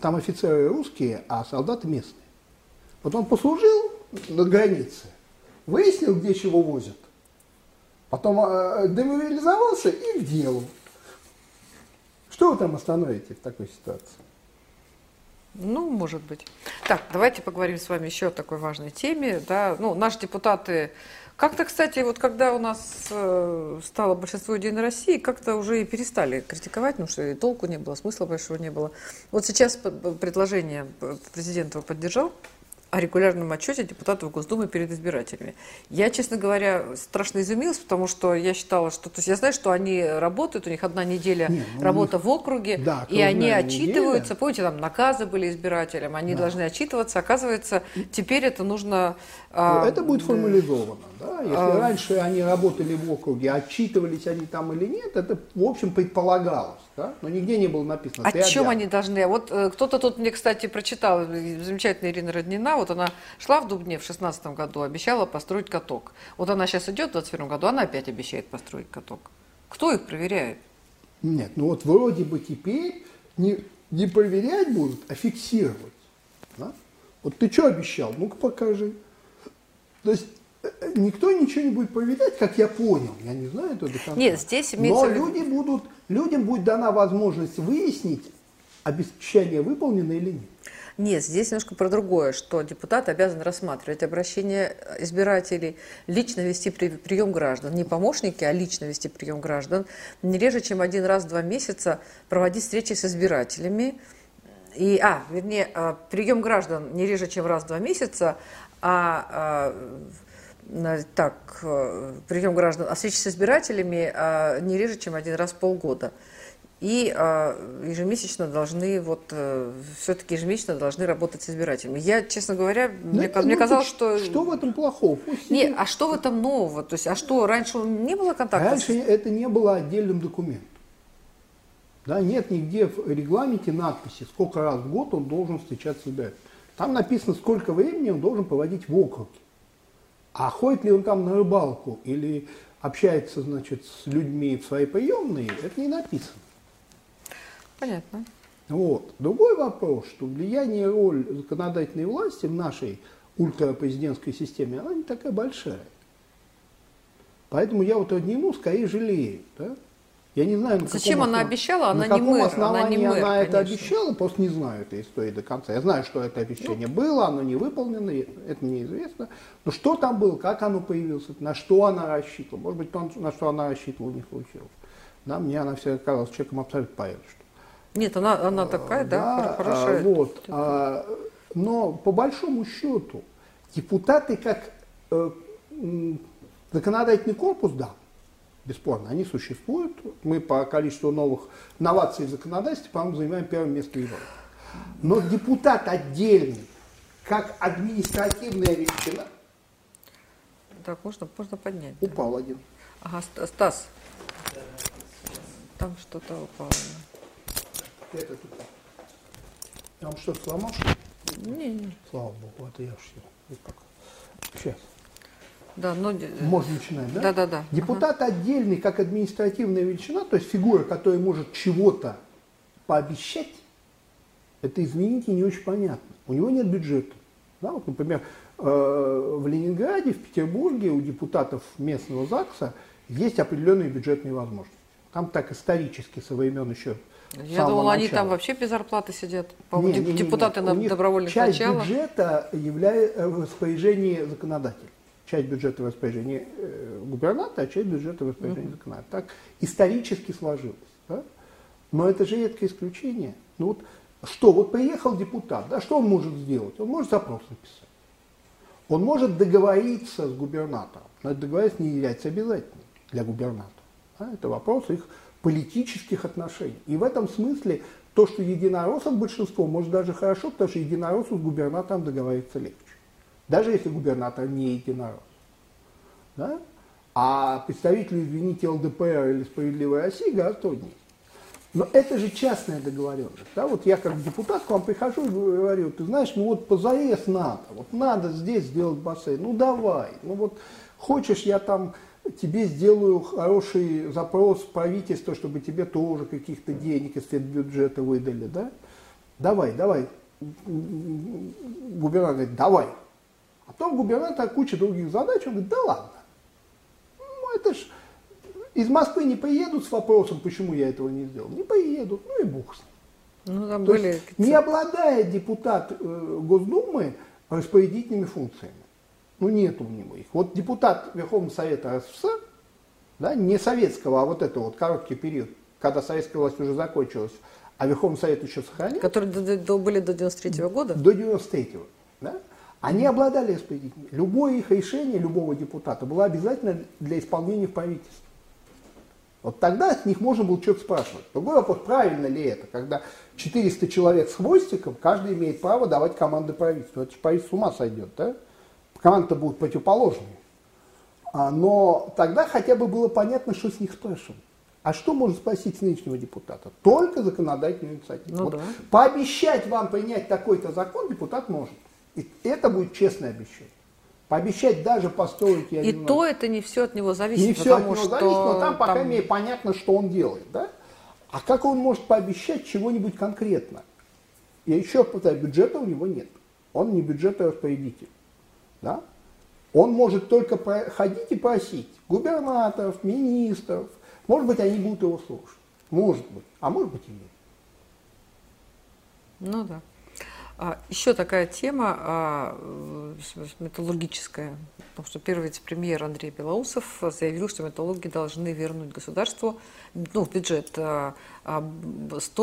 Speaker 2: Там офицеры русские, а солдаты местные. Вот он послужил на границе, выяснил, где чего возят, потом э, демобилизовался и в дело. Что вы там остановите в такой ситуации?
Speaker 1: Ну, может быть. Так, давайте поговорим с вами еще о такой важной теме. Да, ну, наши депутаты... Как-то, кстати, вот когда у нас э, стало большинство на России, как-то уже и перестали критиковать, потому что и толку не было, смысла большого не было. Вот сейчас предложение п- президент его поддержал, о регулярном отчете депутатов Госдумы перед избирателями. Я, честно говоря, страшно изумилась, потому что я считала, что... То есть я знаю, что они работают, у них одна неделя Не, ну, работа них, в округе, да, и они отчитываются. Неделя. Помните, там наказы были избирателям, они да. должны отчитываться. Оказывается, теперь это нужно...
Speaker 2: А, это будет формализовано. Да? Если а, раньше они работали в округе, отчитывались они там или нет, это, в общем, предполагалось. Да? Но нигде не было написано.
Speaker 1: О чем обязан. они должны? Вот э, кто-то тут мне, кстати, прочитал, замечательная Ирина Роднина, вот она шла в Дубне в 16 году, обещала построить каток. Вот она сейчас идет в 21 году, она опять обещает построить каток. Кто их проверяет?
Speaker 2: Нет, ну вот вроде бы теперь не, не проверять будут, а фиксировать. Да? Вот ты что обещал? Ну-ка покажи. То есть э, э, никто ничего не будет проверять, как я понял. Я не знаю это до конца.
Speaker 1: Нет, здесь
Speaker 2: имеется... Но люди будут, людям будет дана возможность выяснить, обеспечение выполнено или нет.
Speaker 1: Нет, здесь немножко про другое, что депутат обязан рассматривать обращение избирателей, лично вести прием граждан, не помощники, а лично вести прием граждан, не реже, чем один раз в два месяца проводить встречи с избирателями, и, а, вернее, а, прием граждан не реже, чем раз в два месяца, а, а так, э, прием граждан, а встречи с избирателями а, не реже, чем один раз в полгода и э, ежемесячно должны вот э, все-таки ежемесячно должны работать с избирателями. Я, честно говоря, ну, мне, ну, мне казалось, что
Speaker 2: что в этом плохого?
Speaker 1: Пусть не, а что в этом нового? То есть, а что раньше не было контакта?
Speaker 2: Раньше с... это не было отдельным документом. Да, нет нигде в регламенте надписи, сколько раз в год он должен встречаться с избирателем. Там написано, сколько времени он должен проводить в округе. А ходит ли он там на рыбалку или общается, значит, с людьми в своей приемной, это не написано.
Speaker 1: Понятно.
Speaker 2: Вот. Другой вопрос, что влияние роль законодательной власти в нашей ультрапрезидентской системе, она не такая большая. Поэтому я вот однину скорее жалею. Да? Я не знаю,
Speaker 1: на Зачем она обещала, она
Speaker 2: на каком
Speaker 1: не мэр,
Speaker 2: основании
Speaker 1: она, не мэр,
Speaker 2: она это обещала, просто не знаю этой истории до конца. Я знаю, что это обещание ну. было, оно не выполнено, это мне известно. Но что там было, как оно появилось, на что она рассчитывала. Может быть, то, на что она рассчитывала, не случилось. Да, мне она всегда казалась человеком абсолютно порядочным.
Speaker 1: Нет, она, она такая, да, да хорошая.
Speaker 2: Вот, а, но по большому счету депутаты как э, законодательный корпус, да, бесспорно, они существуют. Мы по количеству новых новаций в законодательстве, по-моему, занимаем первое место в Европе. Но депутат отдельный, как административная величина.
Speaker 1: Так, можно, можно поднять.
Speaker 2: Упал да. один.
Speaker 1: Ага, Стас. Там что-то упало.
Speaker 2: Это тут. Я вам что, сломал?
Speaker 1: Не, не.
Speaker 2: Слава Богу, это я все. Вот. Сейчас.
Speaker 1: Да, но...
Speaker 2: Можно начинать, да?
Speaker 1: Да, да, да.
Speaker 2: Депутат ага. отдельный, как административная величина, то есть фигура, которая может чего-то пообещать, это, извините, не очень понятно. У него нет бюджета. Да, вот, например, э, в Ленинграде, в Петербурге у депутатов местного ЗАГСа есть определенные бюджетные возможности. Там так исторически со времен еще
Speaker 1: я думала, они там вообще без зарплаты сидят. Не, не, не, депутаты не, на добровольных
Speaker 2: часть
Speaker 1: началах.
Speaker 2: Часть бюджета является в распоряжении законодателя. Часть бюджета в распоряжении э, губернатора, а часть бюджета в распоряжении законодателя. Так исторически сложилось. Да? Но это же редкое исключение. Ну вот что, вот приехал депутат, да, что он может сделать? Он может запрос написать. Он может договориться с губернатором. Но это договориться не является обязательным для губернатора. Да? Это вопрос их политических отношений. И в этом смысле то, что единороссов большинство, может даже хорошо, потому что единороссу с губернатором договориться легче. Даже если губернатор не единорос. Да? А представителю, извините, ЛДПР или Справедливой России гораздо труднее. Но это же частная договоренность. Да? Вот я как депутат к вам прихожу и говорю, ты знаешь, ну вот позарез надо, вот надо здесь сделать бассейн, ну давай, ну вот хочешь я там тебе сделаю хороший запрос в чтобы тебе тоже каких-то денег из бюджета выдали, да? Давай, давай. Губернатор говорит, давай. А потом губернатор куча других задач, он говорит, да ладно. Ну, это ж из Москвы не поедут с вопросом, почему я этого не сделал. Не поедут, ну и бог с ним. Ну, там То были... есть, не обладая депутат э, Госдумы распорядительными функциями. Ну, нет у него их. Вот депутат Верховного Совета РСФСР, да, не советского, а вот это вот короткий период, когда советская власть уже закончилась, а Верховный Совет еще сохранил.
Speaker 1: Которые до, до, были до 93 -го года?
Speaker 2: До 93 -го, да. Они обладали распорядительными. Любое их решение, любого депутата, было обязательно для исполнения в правительстве. Вот тогда с них можно было что-то спрашивать. Другой вопрос, правильно ли это, когда 400 человек с хвостиком, каждый имеет право давать команды правительству. Это же правительство с ума сойдет, да? Команды будут противоположные. А, но тогда хотя бы было понятно, что с них спрашивать. А что можно спросить с нынешнего депутата? Только законодательную инициативу. Ну, вот да. Пообещать вам принять такой-то закон депутат может. И это будет честное обещание. Пообещать даже построить...
Speaker 1: Я и немного... то это не все от него зависит.
Speaker 2: Не все от него что зависит, но там, по крайней мере, понятно, что он делает. Да? А как он может пообещать чего-нибудь конкретно? Я еще повторяю, бюджета у него нет. Он не бюджетораспорядитель. Да? Он может только ходить и просить губернаторов, министров. Может быть, они будут его слушать. Может быть. А может быть и нет.
Speaker 1: Ну да. А, еще такая тема а, металлургическая, потому что первый вице-премьер Андрей Белоусов заявил, что металлурги должны вернуть государству, ну, в бюджет 100 а,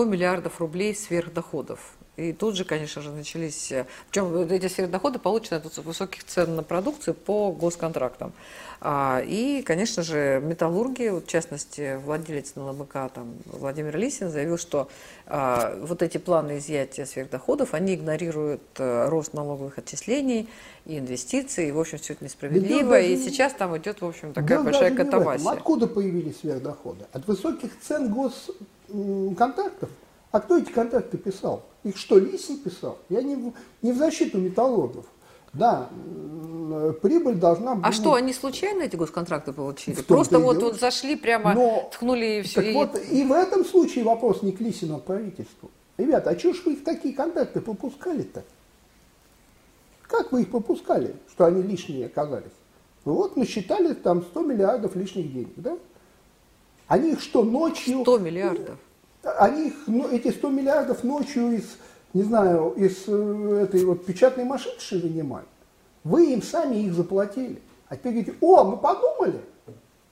Speaker 1: миллиардов рублей сверхдоходов. И тут же, конечно же, начались... Э, Причем эти сверхдоходы получены от высоких цен на продукцию по госконтрактам. А, и, конечно же, металлурги, в частности, владелец НЛМК там, Владимир Лисин заявил, что а, вот эти планы изъятия сверхдоходов, они игнорируют а, рост налоговых отчислений и инвестиций, и, в общем, все это несправедливо. И сейчас там идет, в общем, такая большая катавасия.
Speaker 2: Откуда появились сверхдоходы? От высоких цен госконтрактов? А кто эти контракты писал? Их что, Лисин писал? Я не, не в защиту металлургов. Да, прибыль должна
Speaker 1: быть... А что, они случайно эти госконтракты получили? Просто вот, вот зашли прямо, Но, ткнули и все.
Speaker 2: Так и... вот, и в этом случае вопрос не к Лисину, а к правительству. Ребята, а чего ж вы их такие контракты попускали-то? Как вы их попускали, что они лишние оказались? Ну вот насчитали там 100 миллиардов лишних денег, да? Они их что, ночью...
Speaker 1: 100 миллиардов?
Speaker 2: Они их, ну, эти 100 миллиардов ночью из, не знаю, из э, этой вот печатной машины вынимали. Вы им сами их заплатили. А теперь говорите, о, мы подумали.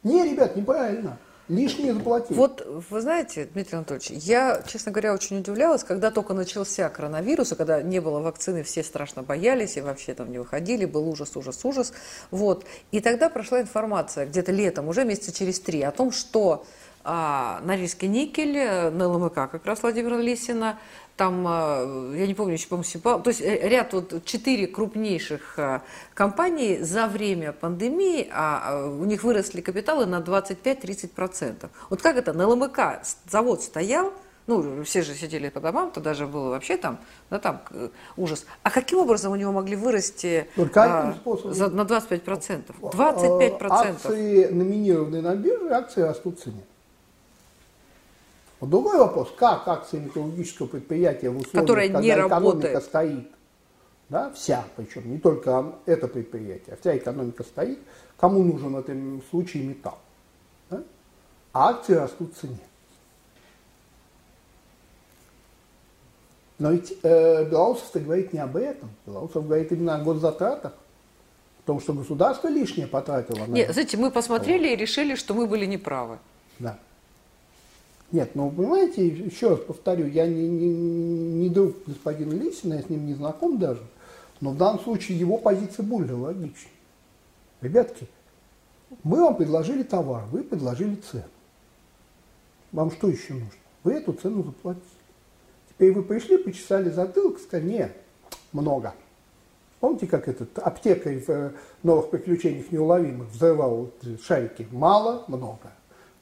Speaker 2: Не, ребят, неправильно. Лишние заплатили.
Speaker 1: Вот вы знаете, Дмитрий Анатольевич, я, честно говоря, очень удивлялась, когда только начался коронавирус, и когда не было вакцины, все страшно боялись и вообще там не выходили, был ужас, ужас, ужас. Вот. И тогда прошла информация где-то летом, уже месяца через три, о том, что а, Норильский никель, э, на ЛМК как раз Владимира Лисина, там, э, я не помню, еще, по-моему, то есть э, ряд, вот четыре крупнейших компаний за время пандемии, а у них выросли капиталы на 25-30%. Вот как это, на ЛМК завод стоял, ну, все же сидели по домам, то даже было вообще там, да, там ужас. А каким образом у него могли вырасти а, за, на 25%? 25%.
Speaker 2: Акции, номинированные на бирже, акции растут в цене. Вот другой вопрос, как акции металлургического предприятия в условиях, Которое когда не экономика работает. стоит, да, вся, причем не только это предприятие, а вся экономика стоит, кому нужен в этом случае металл. Да? А акции растут в цене. Но ведь э, Белоусов-то говорит не об этом. Белоусов говорит именно о госзатратах. О том, что государство лишнее потратило на
Speaker 1: Нет, знаете, мы посмотрели вот. и решили, что мы были неправы.
Speaker 2: Да. Нет, ну понимаете, еще раз повторю, я не, не, не друг господина Лисина, я с ним не знаком даже, но в данном случае его позиция более логична. Ребятки, мы вам предложили товар, вы предложили цену. Вам что еще нужно? Вы эту цену заплатили. Теперь вы пришли, почесали затылок, сказали, нет, много. Помните, как этот аптекарь в э, новых приключениях неуловимых взрывал шарики? Мало, много.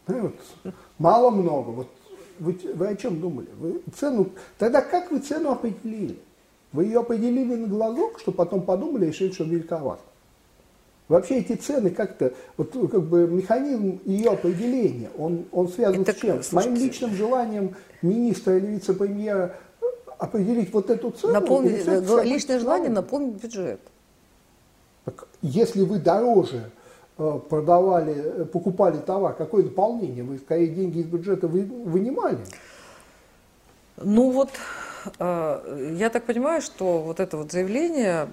Speaker 2: Ну, вот, Мало-много. Вот вы, вы о чем думали? Вы цену, тогда как вы цену определили? Вы ее определили на глазок, что потом подумали и решили, что великовато. Вообще эти цены как-то, вот как бы механизм ее определения, он, он связан Это, с чем? С моим личным желанием министра или вице-премьера определить вот эту цену?
Speaker 1: Наполнить, личное желание наполнить бюджет.
Speaker 2: Так, если вы дороже продавали, э, покупали товар, какое дополнение? Вы скорее деньги из бюджета вы, вынимали?
Speaker 1: Ну вот, э, я так понимаю, что вот это вот заявление,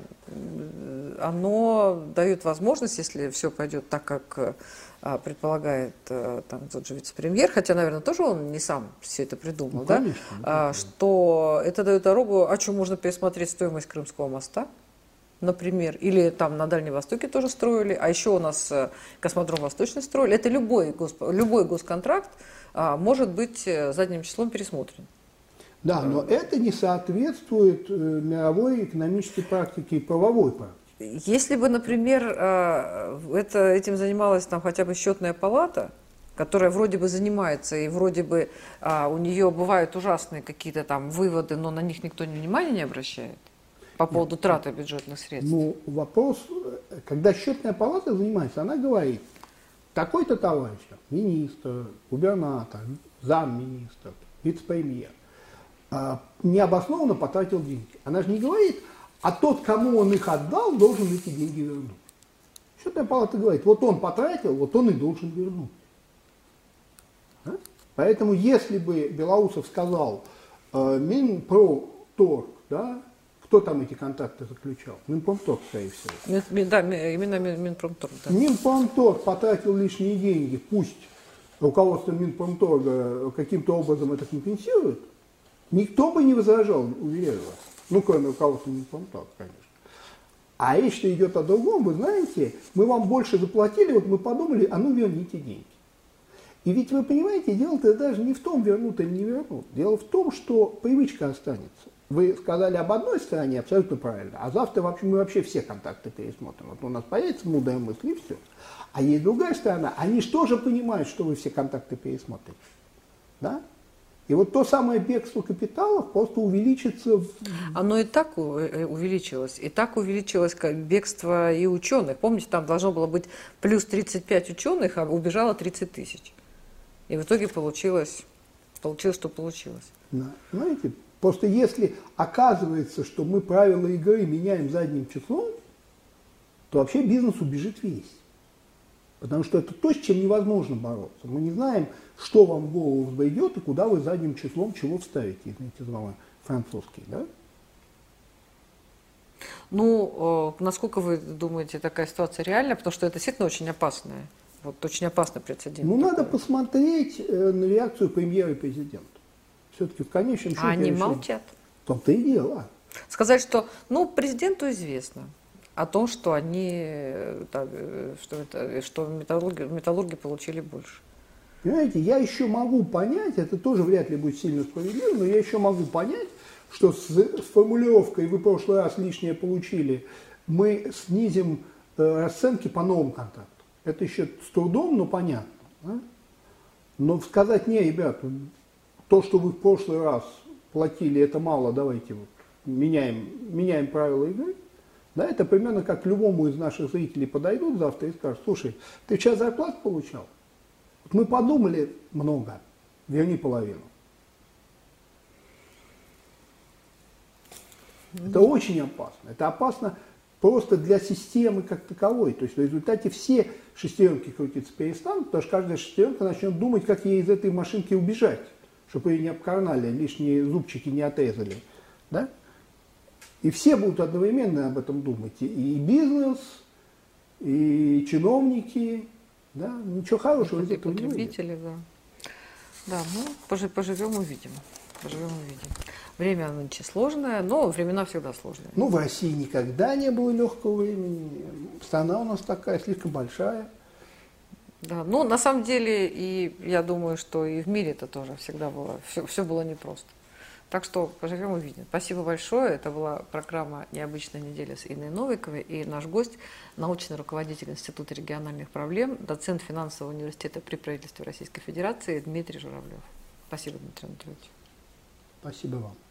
Speaker 1: оно дает возможность, если все пойдет так, как предполагает там, тот же вице-премьер, хотя, наверное, тоже он не сам все это придумал, ну, да? конечно, что это дает дорогу, а что можно пересмотреть стоимость Крымского моста? Например, или там на Дальнем Востоке тоже строили, а еще у нас э, космодром Восточный строили, это любой, гос, любой госконтракт а, может быть э, задним числом пересмотрен.
Speaker 2: Да, но это не соответствует э, мировой экономической практике и правовой практике.
Speaker 1: Если бы, например, это, этим занималась там хотя бы счетная палата, которая вроде бы занимается, и вроде бы а, у нее бывают ужасные какие-то там выводы, но на них никто внимания не обращает по поводу траты бюджетных средств.
Speaker 2: Ну, вопрос, когда счетная палата занимается, она говорит, такой-то товарищ, министр, губернатор, замминистра, вице-премьер, а, необоснованно потратил деньги. Она же не говорит, а тот, кому он их отдал, должен эти деньги вернуть. Счетная палата говорит, вот он потратил, вот он и должен вернуть. А? Поэтому если бы Белоусов сказал, э, Минпроторг, да, кто там эти контакты заключал? Минпромторг, скорее всего.
Speaker 1: Мин, да, именно Минпромторг. Да.
Speaker 2: Минпромторг потратил лишние деньги, пусть руководство Минпромторга каким-то образом это компенсирует, никто бы не возражал, уверяю вас. Ну, кроме руководства Минпромторга, конечно. А если идет о другом, вы знаете, мы вам больше заплатили, вот мы подумали, а ну верните деньги. И ведь вы понимаете, дело-то даже не в том, вернут или не вернут. Дело в том, что привычка останется. Вы сказали об одной стороне, абсолютно правильно, а завтра вообще, мы вообще все контакты пересмотрим. Вот у нас появится мудрая мысль и все. А есть другая сторона, они же тоже понимают, что вы все контакты пересмотрите. Да? И вот то самое бегство капиталов просто увеличится.
Speaker 1: Оно и так э, э, увеличилось. И так увеличилось бегство и ученых. Помните, там должно было быть плюс 35 ученых, а убежало 30 тысяч. И в итоге получилось, получилось, что получилось.
Speaker 2: Да. Знаете, Просто если оказывается, что мы правила игры меняем задним числом, то вообще бизнес убежит весь. Потому что это то, с чем невозможно бороться. Мы не знаем, что вам в голову взойдет и куда вы задним числом чего вставите, извините за мой французский, да?
Speaker 1: Ну, э, насколько вы думаете, такая ситуация реальна? Потому что это действительно очень опасная. Вот очень опасный прецедент.
Speaker 2: Ну, такой. надо посмотреть э, на реакцию премьера и президента все-таки в конечном счете...
Speaker 1: А они решили. молчат.
Speaker 2: В том-то и дело.
Speaker 1: Сказать, что, ну, президенту известно о том, что они, да, что, это, что металлурги, металлурги получили больше.
Speaker 2: Понимаете, я еще могу понять, это тоже вряд ли будет сильно справедливо, но я еще могу понять, что с, с формулировкой «вы в прошлый раз лишнее получили», мы снизим э, расценки по новым контрактам. Это еще с трудом, но понятно. Да? Но сказать, не, ребят, то, что вы в прошлый раз платили, это мало, давайте вот меняем, меняем правила игры. Да, это примерно как любому из наших зрителей подойдут завтра и скажут, слушай, ты сейчас зарплату получал? Вот мы подумали много, верни половину. Это очень опасно. Это опасно просто для системы как таковой. То есть в результате все шестеренки крутиться перестанут, потому что каждая шестеренка начнет думать, как ей из этой машинки убежать чтобы ее не обкарнали, лишние зубчики не отрезали. Да? И все будут одновременно об этом думать. И бизнес, и чиновники. Да? Ничего хорошего из этого не выйдет.
Speaker 1: Да. да, ну, поживем увидим. Поживем увидим. Время нынче сложное, но времена всегда сложные.
Speaker 2: Ну, в России никогда не было легкого времени. Страна у нас такая, слишком большая.
Speaker 1: Да, ну на самом деле, и я думаю, что и в мире это тоже всегда было, все, все было непросто. Так что поживем увидим. Спасибо большое. Это была программа «Необычная неделя» с Инной Новиковой. И наш гость – научный руководитель Института региональных проблем, доцент финансового университета при правительстве Российской Федерации Дмитрий Журавлев. Спасибо, Дмитрий Анатольевич.
Speaker 2: Спасибо вам.